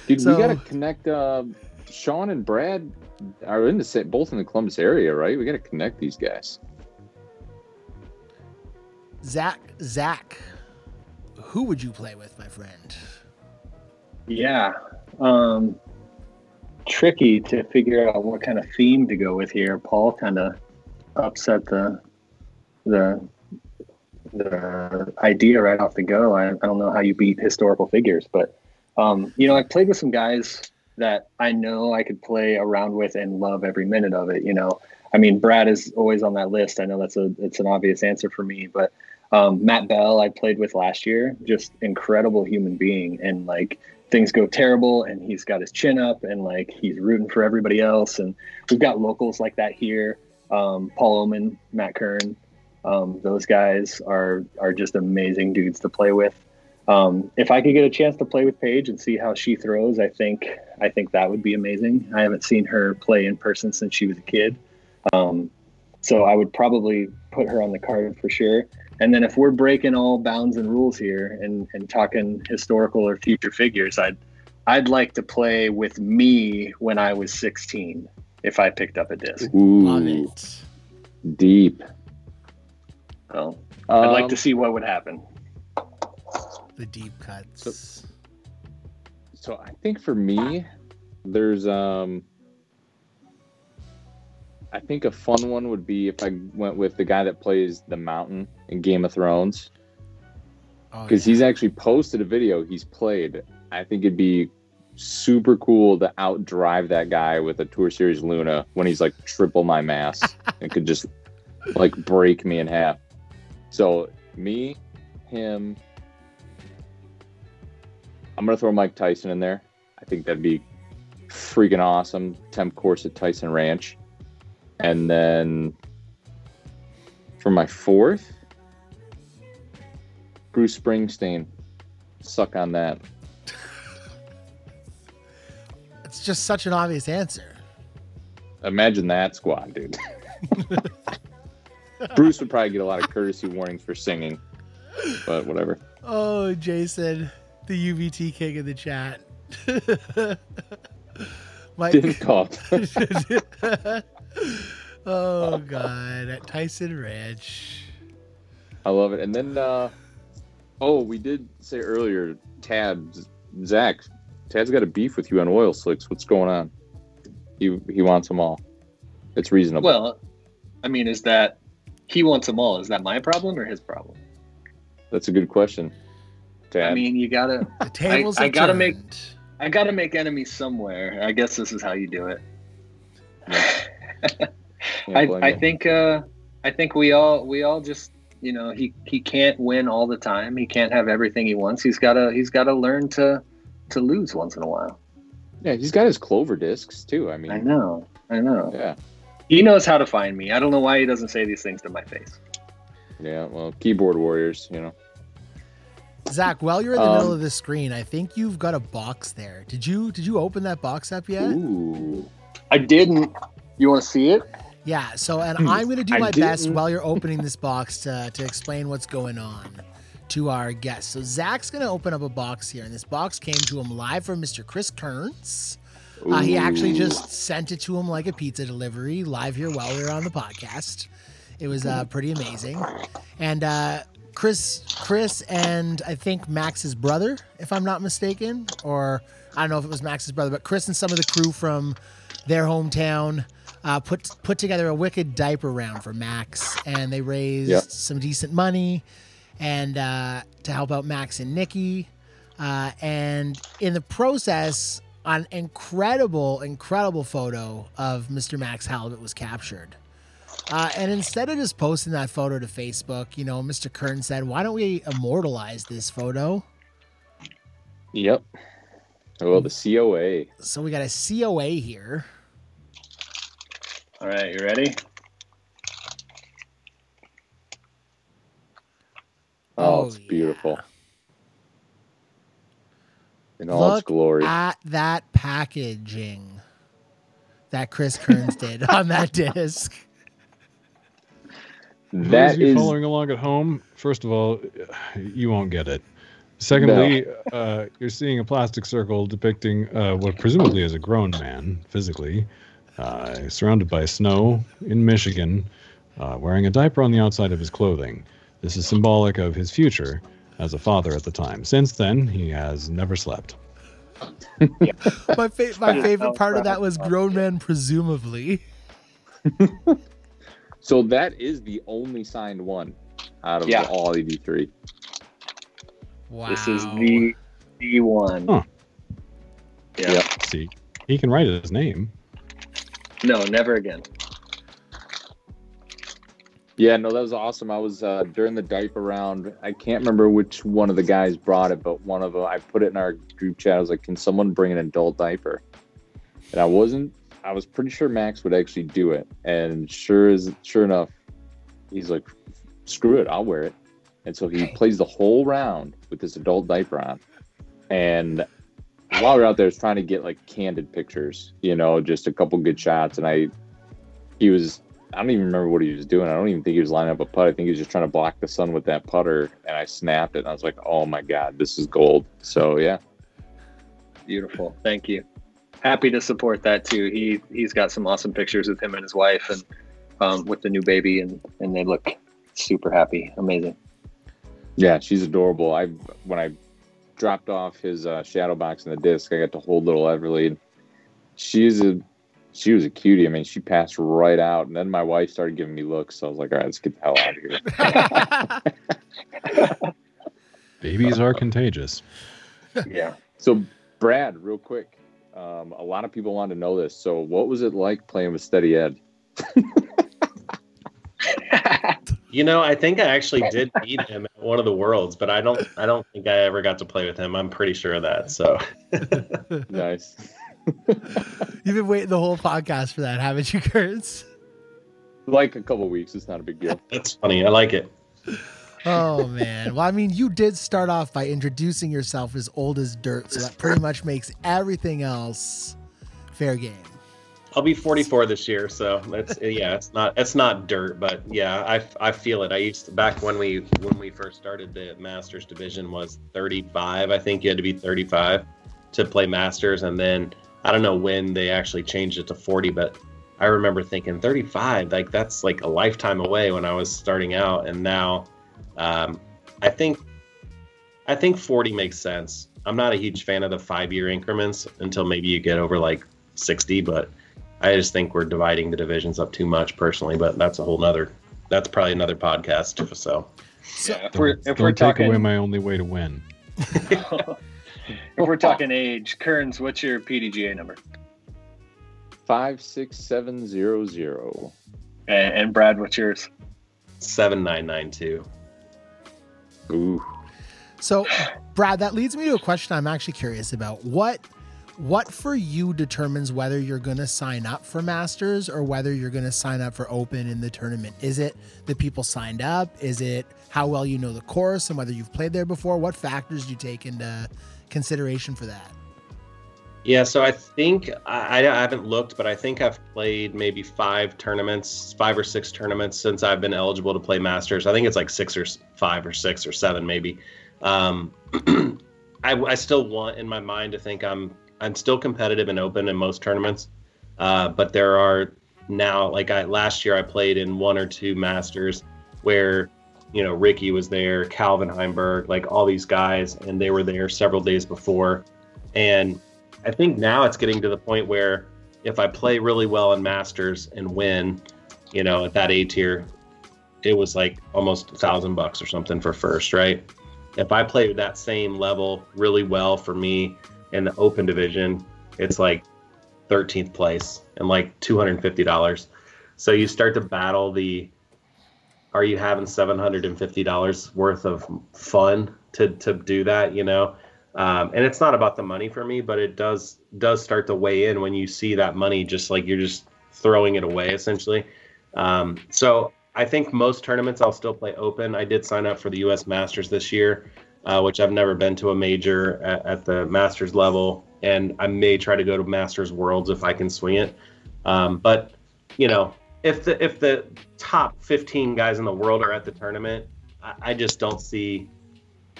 Dude, So- we gotta connect. Uh, Sean and Brad are in the same, both in the Columbus area, right? We gotta connect these guys. Zach, Zach, who would you play with, my friend? Yeah. Um, tricky to figure out what kind of theme to go with here. Paul kind of upset the the the idea right off the go. I, I don't know how you beat historical figures, but um, you know, I played with some guys that I know I could play around with and love every minute of it. You know, I mean, Brad is always on that list. I know that's a it's an obvious answer for me, but um, Matt Bell I played with last year, just incredible human being, and like things go terrible, and he's got his chin up, and like he's rooting for everybody else, and we've got locals like that here. Um, Paul Oman, Matt Kern, um, those guys are are just amazing dudes to play with. Um, if I could get a chance to play with Paige and see how she throws, I think I think that would be amazing. I haven't seen her play in person since she was a kid, um, so I would probably put her on the card for sure. And then if we're breaking all bounds and rules here and, and talking historical or future figures, I'd I'd like to play with me when I was 16 if I picked up a disc. Love it. deep. So I'd like Um, to see what would happen. The deep cuts. So I think for me, there's um I think a fun one would be if I went with the guy that plays the mountain in Game of Thrones. Oh, Because yeah. he's actually posted a video he's played. I think it'd be super cool to outdrive that guy with a Tour Series Luna when he's like triple my mass and could just like break me in half. So me, him, I'm gonna throw Mike Tyson in there. I think that'd be freaking awesome. Temp course at Tyson Ranch. And then for my fourth, Bruce Springsteen. Suck on that. It's just such an obvious answer. Imagine that squad, dude. Bruce would probably get a lot of courtesy warnings for singing, but whatever. Oh, Jason, the UVT king in the chat. Mike. Didn't call. Oh God, at Tyson Ranch. I love it. And then, uh, oh, we did say earlier, Tad, Zach, Tad's got a beef with you on oil slicks. What's going on? He he wants them all. It's reasonable. Well, I mean, is that he wants them all? Is that my problem or his problem? That's a good question. Tad, I mean, you gotta, The tables I have gotta make- I gotta make enemies somewhere. I guess this is how you do it. can't I, I think uh, I think we all we all just you know he he can't win all the time. He can't have everything he wants. He's gotta he's gotta learn to to lose once in a while. Yeah, he's got his clover discs too. I mean, I know, I know. yeah, He knows how to find me. I don't know why he doesn't say these things to my face. yeah. Well, keyboard warriors, you know. Zach, while you're in the Um, middle of the screen, I think you've got a box there. Did you did you open that box up yet? Ooh. I didn't. You want to see it? Yeah. So, and Hmm. I'm going to do my best while you're opening this box to to explain what's going on to our guests. So Zach's going to open up a box here, and this box came to him live from Mr. Chris Kearns. Uh, he actually just sent it to him like a pizza delivery live here while we were on the podcast. It was uh, pretty amazing. And uh, Chris, Chris, and I think Max's brother, if I'm not mistaken, or I don't know if it was Max's brother, but Chris and some of the crew from their hometown uh, put put together a wicked diaper round for Max, and they raised Yep. some decent money, and uh, to help out Max and Nikki, uh, and in the process, an incredible, incredible photo of Mr. Max Halibut was captured. Uh, and instead of just posting that photo to Facebook, you know, Mr. Kern said, "Why don't we immortalize this photo?" Yep. Well, the COA. So we got a COA here. All right, you ready? Oh, Oh, it's beautiful. In all its Look glory. at that packaging that Chris Kearns did on that disc. Those of you is following along at home, first of all, you won't get it. Secondly, uh, you're seeing a plastic circle depicting uh, what presumably is a grown man physically, uh, surrounded by snow in Michigan, uh, wearing a diaper on the outside of his clothing. This is symbolic of his future as a father at the time. Since then, he has never slept. My fa- my favorite part of that was grown men presumably. so that is the only signed one out of Yeah. all 83. Wow. This is the the one. Huh. Yeah. Yep. See, he can write his name. No, never again. Yeah, no, that was awesome. I was uh, during the diaper round. I can't remember which one of the guys brought it, but one of them. I put it in our group chat. I was like, "Can someone bring an adult diaper?" And I wasn't. I was pretty sure Max would actually do it. And sure as sure enough, he's like, "Screw it, I'll wear it." And so he plays the whole round with this adult diaper on. And while we are out there, I was trying to get like candid pictures, you know, just a couple good shots. And I, he was I don't even remember what he was doing. I don't even think he was lining up a putt. I think he was just trying to block the sun with that putter, and I snapped it. And I was like, "Oh my god, this is gold!" So yeah, Beautiful. Thank you. Happy to support that too. He he's got some awesome pictures with him and his wife and um, with the new baby and and they look super happy. Amazing. yeah, she's adorable. I when I dropped off his uh, shadow box in the disc, I got to hold little Everly. She's a she was a cutie. I mean, she passed right out, and then my wife started giving me looks. So I was like, "All right, let's get the hell out of here." Babies are contagious. Yeah. So, Brad, real quick, um, a lot of people want to know this. So, what was it like playing with Steady Ed? You know, I think I actually did beat him at one of the worlds, but I don't I don't think I ever got to play with him. I'm pretty sure of that. So Nice. You've been waiting the whole podcast for that, haven't you, Kurtz? like a couple weeks. It's not a big deal. that's funny. I like it. Oh man. Well, I mean, you did start off by introducing yourself as old as dirt, so that pretty much makes everything else fair game. I'll be 44 this year, so that's yeah. It's not it's not dirt, but yeah, I, I feel it. I used to back when we when we first started the Masters division was 35. I think you had to be 35 to play Masters, and then I don't know when they actually changed it to 40, but I remember thinking 35, like that's like a lifetime away when I was starting out, and now um, I think I think 40 makes sense. I'm not a huge fan of the five year increments until maybe you get over like 60, but I just think we're dividing the divisions up too much personally, but that's a whole nother. That's probably another podcast. So So Yeah, if we're if don't we're take talking away my only way to win. if we're talking age, Kearns, what's your PDGA number? Five six seven zero zero. And, and Brad, what's yours? seven nine nine two. Ooh. So, Brad, that leads me to a question I'm actually curious about. What what for you determines whether you're going to sign up for Masters or whether you're going to sign up for Open in the tournament? Is it the people signed up? Is it how well you know the course and whether you've played there before? What factors do you take into consideration for that? Yeah, so I think I, I haven't looked, but I think I've played maybe five tournaments, five or six tournaments since I've been eligible to play Masters. I think it's like six or five or six or seven, maybe. Um, I, I still want in my mind to think I'm I'm still competitive and open in most tournaments, uh, but there are now like I last year I played in one or two Masters where you know Ricky was there, Calvin Heimburg, like all these guys, and they were there several days before, and I think now it's getting to the point where if I play really well in Masters and win, you know, at that A tier, it was like almost a thousand bucks or something for first, right? If I play that same level really well for me in the open division, it's like 13th place and like $250. So you start to battle the are you having $750 worth of fun to, to do that, you know? um, and it's not about the money for me but it does does start to weigh in when you see that money just like you're just throwing it away essentially um, so i think most tournaments i'll still play open i did sign up for the us masters this year uh, which i've never been to a major at, at, the masters level and i may try to go to masters worlds if i can swing it um, but you know if the if the top 15 guys in the world are at the tournament I, I just don't see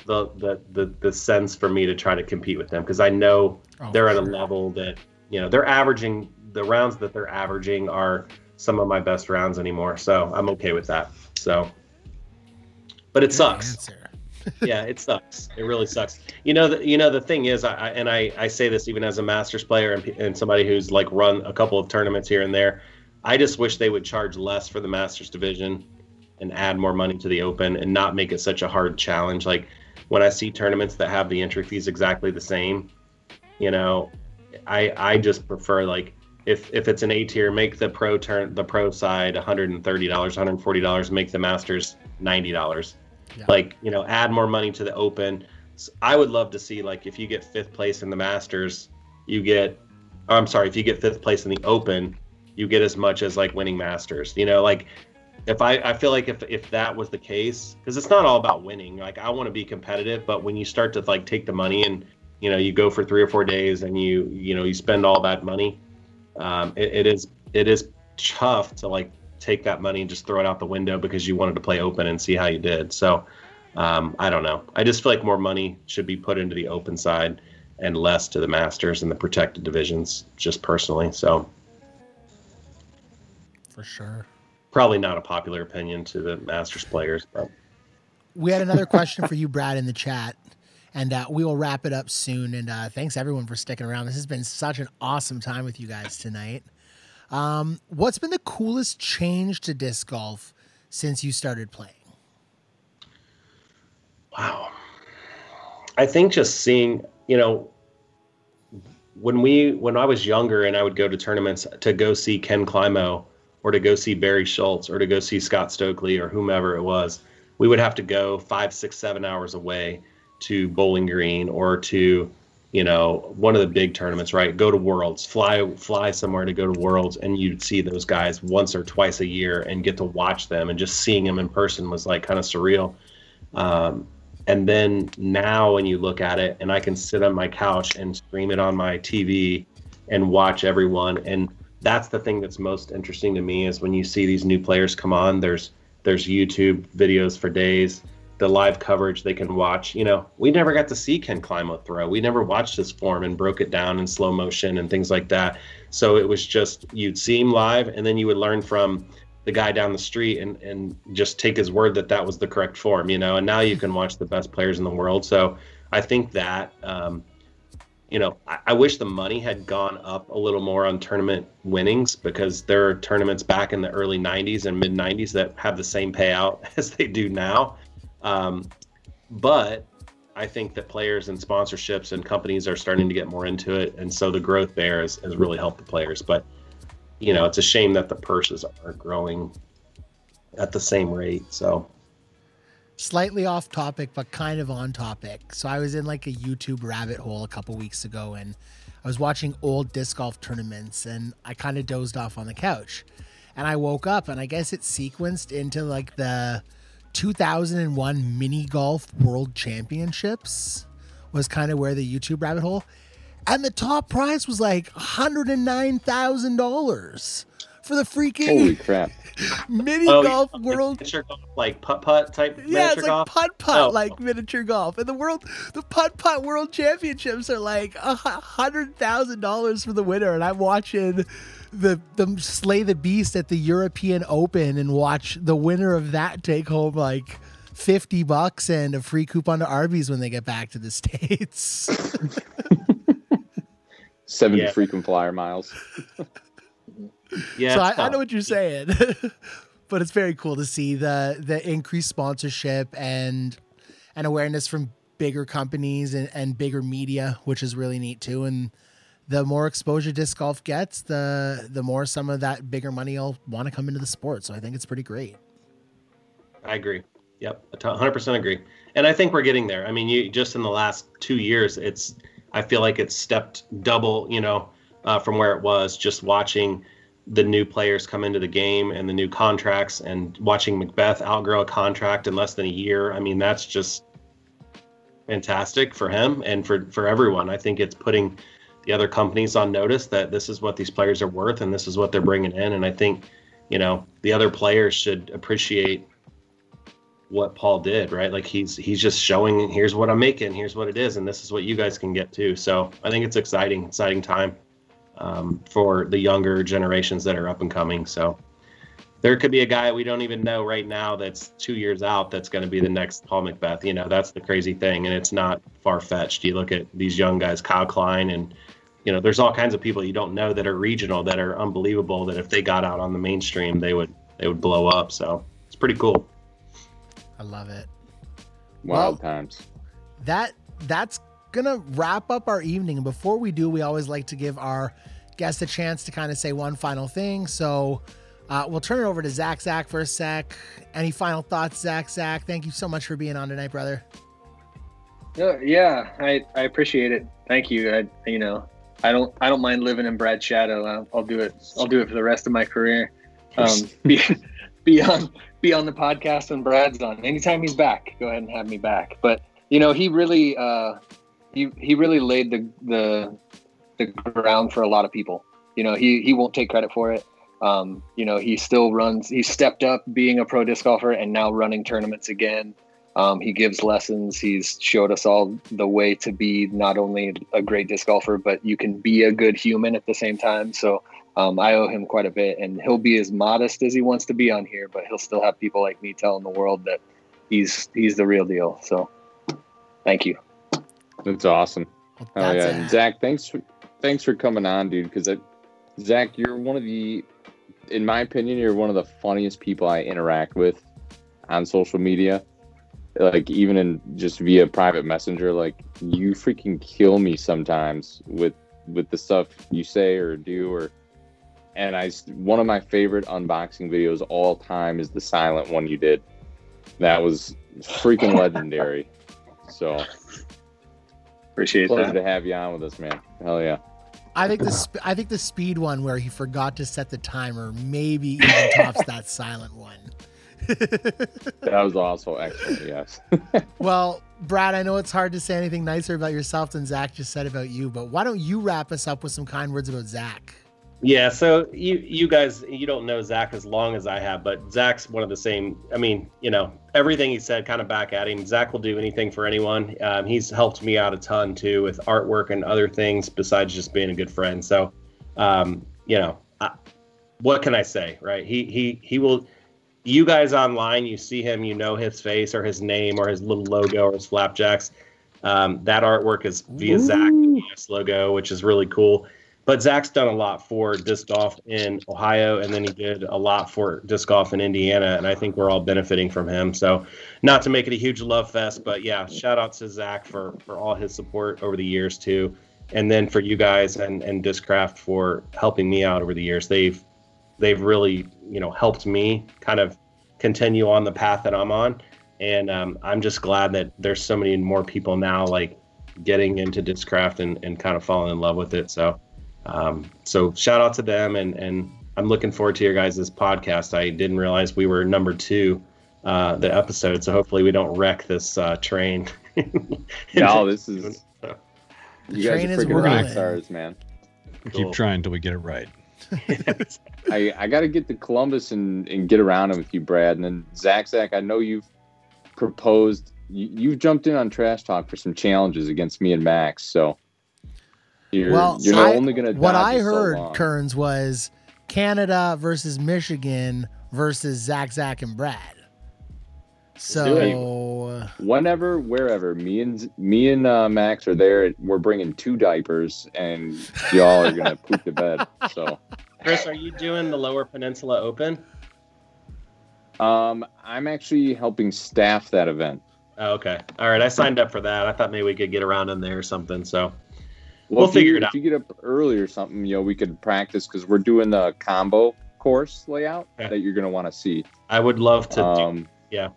the the the, the sense for me to try to compete with them because I know Oh, they're at a level that you know they're averaging the rounds that they're averaging are some of my best rounds anymore. So I'm okay with that. So, but it Good sucks. answer. yeah, it sucks. It really sucks. You know, the, you know the thing is, I, I and I, I say this even as a Masters player and, and somebody who's like run a couple of tournaments here and there. I just wish they would charge less for the Masters division and add more money to the Open and not make it such a hard challenge. Like when I see tournaments that have the entry fees exactly the same, you know, I I just prefer like if if it's an A tier, make the pro turn the pro side one hundred and thirty dollars, one hundred forty dollars, make the Masters ninety dollars. Yeah. Like you know, add more money to the Open. I would love to see like if you get fifth place in the Masters, you get. oh, I'm sorry, if you get fifth place in the Open, you get as much as like winning Masters. You know, like if I, I feel like if if that was the case because it's not all about winning like i want to be competitive but when you start to like take the money and you know you go for three or four days and you you know you spend all that money um, it, it is it is tough to like take that money and just throw it out the window because you wanted to play open and see how you did so um, i don't know i just feel like more money should be put into the open side and less to the masters and the protected divisions just personally so For sure. probably not a popular opinion to the masters players but We had another question for you, Brad, in the chat, and uh, we will wrap it up soon. And uh, thanks everyone for sticking around. This has been such an awesome time with you guys tonight. Um, what's been the coolest change to disc golf since you started playing? Wow. I think just seeing, you know, when we when I was younger and I would go to tournaments to go see Ken Climo or to go see Barry Schultz or to go see Scott Stokely or whomever it was, we would have to go five, six, seven hours away to Bowling Green or to, you know, one of the big tournaments, right? Go to Worlds, fly fly somewhere to go to Worlds, and you'd see those guys once or twice a year and get to watch them, and just seeing them in person was like kind of surreal. Um, and then now when you look at it and i can sit on my couch and stream it on my tv and watch everyone and that's the thing that's most interesting to me is when you see these new players come on there's there's youtube videos for days the live coverage they can watch you know we never got to see ken Climo throw we never watched his form and broke it down in slow motion and things like that so it was just you'd see him live and then you would learn from the guy down the street and and just take his word that that was the correct form, you know. And now you can watch the best players in the world. So I think that, um, you know, I, I wish the money had gone up a little more on tournament winnings because there are tournaments back in the early '90s and mid '90s that have the same payout as they do now. Um, but I think that players and sponsorships and companies are starting to get more into it, and so the growth there has, has really helped the players. But you know, it's a shame that the purses are growing at the same rate. So Slightly off topic, but kind of on topic. So I was in like a YouTube rabbit hole a couple weeks ago, and I was watching old disc golf tournaments and I kind of dozed off on the couch. And I woke up and I guess it sequenced into like the 2001 mini golf world championships was kind of where the YouTube rabbit hole. And the top prize was like $109,000 for the freaking Holy crap! mini Oh, golf yeah, world miniature golf, like putt putt type yeah, miniature it's like golf. putt putt, Oh. like miniature golf, and the world, the putt putt world championships are like a hundred thousand dollars for the winner, and I'm watching the them slay the beast at the European Open and watch the winner of that take home like fifty bucks and a free coupon to Arby's when they get back to the states. Seventy Yeah. frequent flyer miles. Yeah, so I, I know what you're saying, but it's very cool to see the the increased sponsorship and and awareness from bigger companies and, and bigger media, which is really neat too. And the more exposure disc golf gets, the the more some of that bigger money will want to come into the sport. So I think it's pretty great. I agree. Yep, a 100% agree. And I think we're getting there. I mean, you just in the last two years, it's I feel like it's stepped double, you know, uh, from where it was. Just watching the new players come into the game and the new contracts, and watching McBeth outgrow a contract in less than a year. I mean, that's just fantastic for him and for for everyone. I think it's putting the other companies on notice that this is what these players are worth and this is what they're bringing in. And I think, you know, the other players should appreciate what Paul did, right? Like he's he's just showing here's what I'm making, here's what it is, and this is what you guys can get too. So I think it's exciting, exciting time um, for the younger generations that are up and coming. So there could be a guy we don't even know right now that's two years out that's going to be the next Paul McBeth. You know, that's the crazy thing, and it's not far fetched. You look at these young guys, Kyle Klein, and you know, there's all kinds of people you don't know that are regional that are unbelievable. That if they got out on the mainstream, they would they would blow up. So it's pretty cool. I love it. Wild Well- times. that that's gonna wrap up our evening. And before we do, we always like to give our guests a chance to kind of say one final thing. So uh, we'll turn it over to Zach. Zach for a sec. Any final thoughts, Zach? Zach, thank you so much for being on tonight, brother. Yeah, yeah, I, I appreciate it. Thank you. I you know I don't I don't mind living in Brad's shadow. I'll, I'll do it. I'll do it for the rest of my career. Um, be be on be on the podcast when Brad's on. Anytime he's back, go ahead and have me back. But you know he really uh, he he really laid the the the ground for a lot of people. You know he he won't take credit for it. Um, you know he still runs. He stepped up being a pro disc golfer and now running tournaments again. Um, he gives lessons. He's showed us all the way to be not only a great disc golfer, but you can be a good human at the same time. So um, I owe him quite a bit, and he'll be as modest as he wants to be on here, but he'll still have people like me telling the world that he's he's the real deal. So thank you. That's awesome. Well, Oh yeah, and Zach, thanks for thanks for coming on, dude. Because Zach, you're one of the, in my opinion, you're one of the funniest people I interact with on social media. Like even in just via private messenger, like you freaking kill me sometimes with with the stuff you say or do or. And i one of my favorite unboxing videos all time is the silent one you did. That was freaking legendary. So Appreciate pleasure that. to have you on with us, man. Hell yeah. I think the sp- I think the speed one where he forgot to set the timer maybe even tops that silent one. That was also excellent. Yes. Well, Brad, I know it's hard to say anything nicer about yourself than Zach just said about you, but why don't you wrap us up with some kind words about Zach? Yeah, so you you guys you don't know Zach as long as I have, but Zach's one of the same. I mean, you know, everything he said kind of back at him. Zach will do anything for anyone. Um, he's helped me out a ton too with artwork and other things besides just being a good friend. So, um, you know, I, what can I say, right? He he he will. You guys online, you see him, you know his face or his name or his little logo or his flapjacks. Um, that artwork is via Zach the ES logo, which is really cool. But Zach's done a lot for disc golf in Ohio, and then he did a lot for disc golf in Indiana, and I think we're all benefiting from him. So, not to make it a huge love fest, but yeah, shout out to Zach for for all his support over the years too, and then for you guys and and Discraft for helping me out over the years. They've they've really you know helped me kind of continue on the path that I'm on, and um, I'm just glad that there's so many more people now like getting into discraft and, and kind of falling in love with it. So, um, so shout out to them, and and I'm looking forward to your guys' podcast. I didn't realize we were number two, uh, the episode. So hopefully we don't wreck this uh, train. No, this is The you guys train are is freaking rock rolling. stars, man. Keep Cool. trying until we get it right. I, I got to get to Columbus and, and get around it with you, Brad. And then Zach, Zach, I know you've proposed, you, you've jumped in on Trash Talk for some challenges against me and Max. So you're, well, you're I- only going to what I heard, Kearns, was Canada versus Michigan versus Zach, Zach, and Brad. So Whenever, wherever, me and me and uh, Max are there. We're bringing two diapers, and y'all are gonna poop the bed. So, Chris, are you doing the Lower Peninsula Open? um, I'm actually helping staff that event. Oh, okay. All right. I signed up for that. I thought maybe we could get around in there or something. So Well, We'll if you- figure it out. If you get up early or something, you know, we could practice because we're doing the combo course layout Okay. that you're gonna want to see. I would love to. do, Um, yeah.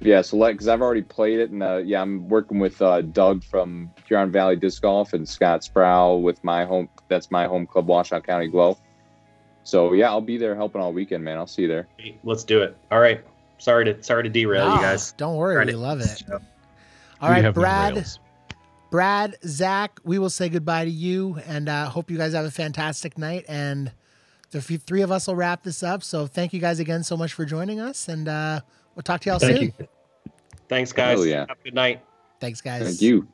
Yeah, so like, because I've already played it, and uh, yeah, I'm working with uh, Doug from Huron Valley Disc Golf and Scott Sproul with my home. That's my home club, Washtenaw County Glow. So yeah, I'll be there helping all weekend, man. I'll see you there. Let's do it. All right. Sorry to sorry to derail Ah, you guys. don't worry, Trying we to- love it. So, All We right, have no Brad. Brad, Zach, we will say goodbye to you, and uh, hope you guys have a fantastic night. And the f- three of us will wrap this up. So thank you guys again so much for joining us, and uh, we'll talk to y'all Thank soon. you. Thanks, guys. Hell yeah. Have a good night. Thanks, guys. Thank you.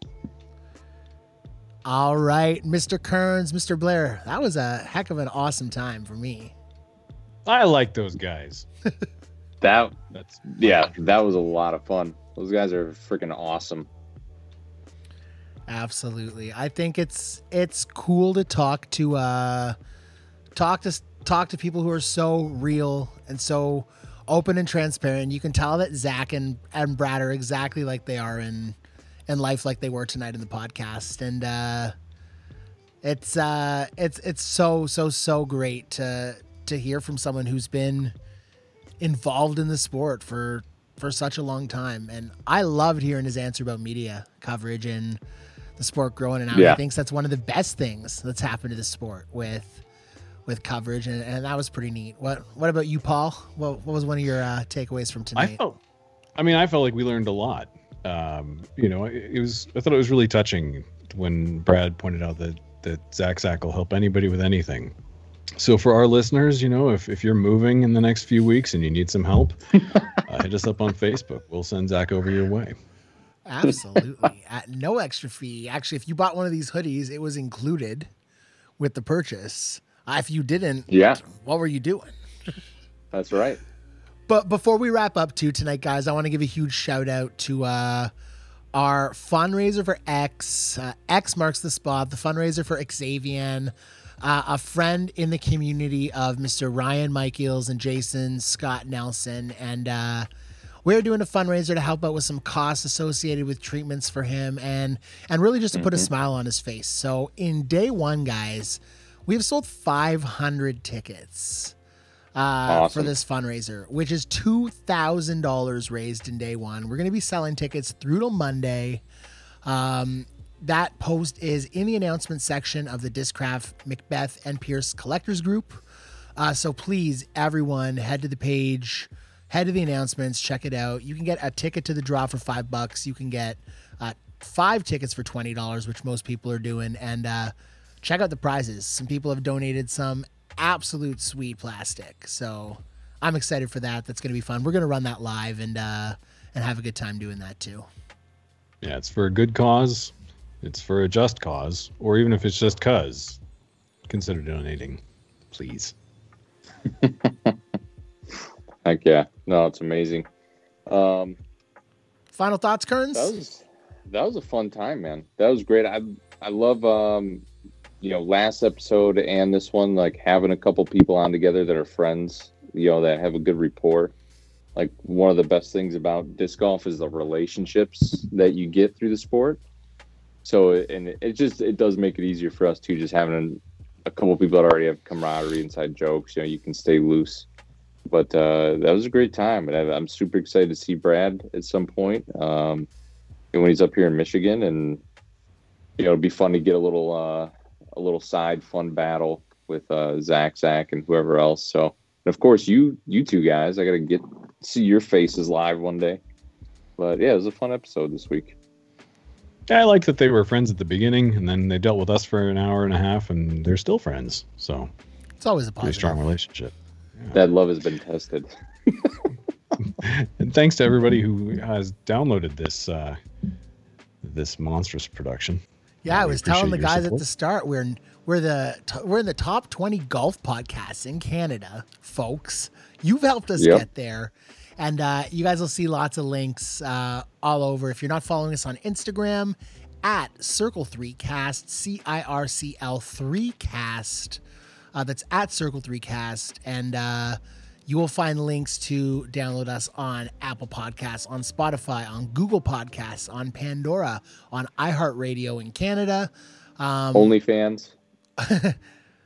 All right, Mr. Kearns, Mr. Blair, that was a heck of an awesome time for me. I like those guys. That That's yeah, that was a lot of fun. Those guys are freaking awesome. Absolutely. I think it's it's cool to talk to uh talk to talk to people who are so real and so open and transparent. You can tell that Zach and, and Brad are exactly like they are in in life like they were tonight in the podcast. And uh it's uh it's it's so so so great to to hear from someone who's been involved in the sport for for such a long time and i loved hearing his answer about media coverage and the sport growing and out Yeah. he thinks that's one of the best things that's happened to the sport with with coverage and, and that was pretty neat what what about you paul what, what was one of your uh, takeaways from I tonight felt. I mean, I felt like we learned a lot. Um, you know, it, it was. I thought it was really touching when Brad pointed out that that Zach Zach will help anybody with anything. So for our listeners, you know, if, if you're moving in the next few weeks and you need some help, uh, hit us up on Facebook. We'll send Zach over your way. absolutely at no extra fee actually if you bought one of these hoodies it was included with the purchase uh, if you didn't Yeah, what were you doing that's right. But before we wrap up too tonight, guys, I want to give a huge shout out to uh, our fundraiser for X. Uh, X marks the spot. The fundraiser for Xavian, uh, a friend in the community of Mr. Ryan Michaels and Jason Scott Nelson, and uh, we're doing a fundraiser to help out with some costs associated with treatments for him, and and really just to put a smile on his face. So in day one, guys, we've sold 500 tickets uh, for this fundraiser, which is two thousand dollars raised in day one. We're going to be selling tickets through till Monday. Um, that post is in the announcement section of the Discraft McBeth and Pierce Collectors Group. Uh, so please, everyone, head to the page, head to the announcements, check it out. You can get a ticket to the draw for five bucks. You can get uh, five tickets for twenty dollars, which most people are doing, and uh, check out the prizes. Some people have donated some absolute sweet plastic, so I'm excited for that. That's going to be fun. We're going to run that live and uh, and have a good time doing that too. Yeah, it's for a good cause. It's for a just cause, or even if it's just cause, consider donating, please. Heck yeah. No, it's amazing. Um, Final thoughts, Kearns? that was that was a fun time, man. That was great. I I love um, you know, last episode and this one, like having a couple people on together that are friends, you know, that have a good rapport. Like one of the best things about disc golf is the relationships that you get through the sport. So and it just it does make it easier for us too, just having a couple people that already have camaraderie, inside jokes. You know, you can stay loose. But uh, that was a great time, and I- I'm super excited to see Brad at some point um, when he's up here in Michigan. And you know, it'd be fun to get a little uh, a little side fun battle with uh, Zach, Zach, and whoever else. So, and of course, you you two guys, I got to get see your faces live one day. But yeah, it was a fun episode this week. Yeah, I like that they were friends at the beginning, and then they dealt with us for an hour and a half, and they're still friends. So It's always a pretty positive. strong relationship. That love has been tested. And thanks to everybody who has downloaded this uh, this monstrous production. Yeah, I was telling the guys at the start we're we're the we're in the top 20 golf podcasts in Canada, folks. You've helped us Yep. get there. And uh, you guys will see lots of links uh, all over. If you're not following us on Instagram, at Circle Three Cast, C I R C L Three Cast. Uh, that's at Circle Three Cast, and uh, you will find links to download us on Apple Podcasts, on Spotify, on Google Podcasts, on Pandora, on iHeartRadio in Canada. Um, OnlyFans.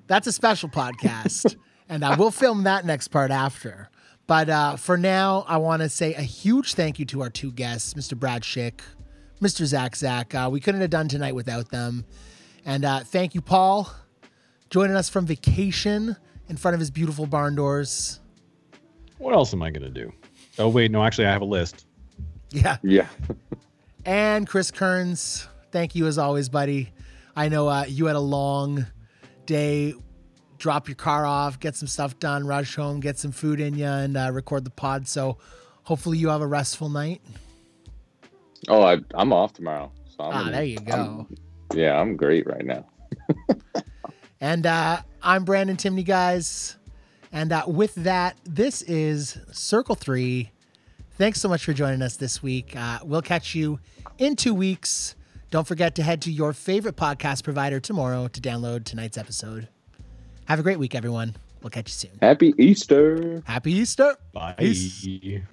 that's a special podcast, and I will film that next part after. But uh, for now, I want to say a huge thank you to our two guests, Mr. Brad Schick, Mr. Zach Zach. Uh, we couldn't have done tonight without them. And uh, thank you, Paul, joining us from vacation in front of his beautiful barn doors. What else am I gonna do? Oh wait, no, actually, I have a list. Yeah. Yeah. And Chris Kearns, thank you as always, buddy. I know uh, you had a long day. Drop your car off, get some stuff done, rush home, get some food in you, and uh, record the pod. So hopefully you have a restful night. Oh, I, I'm off tomorrow. So I'm Ah, in- there you go. I'm- yeah, I'm great right now. And uh, I'm Brandon Timney, guys. And uh, with that, this is Circle Three. Thanks so much for joining us this week. Uh, we'll catch you in two weeks. Don't forget to head to your favorite podcast provider tomorrow to download tonight's episode. Have a great week, everyone. We'll catch you soon. Happy Easter. Happy Easter. Bye. Peace.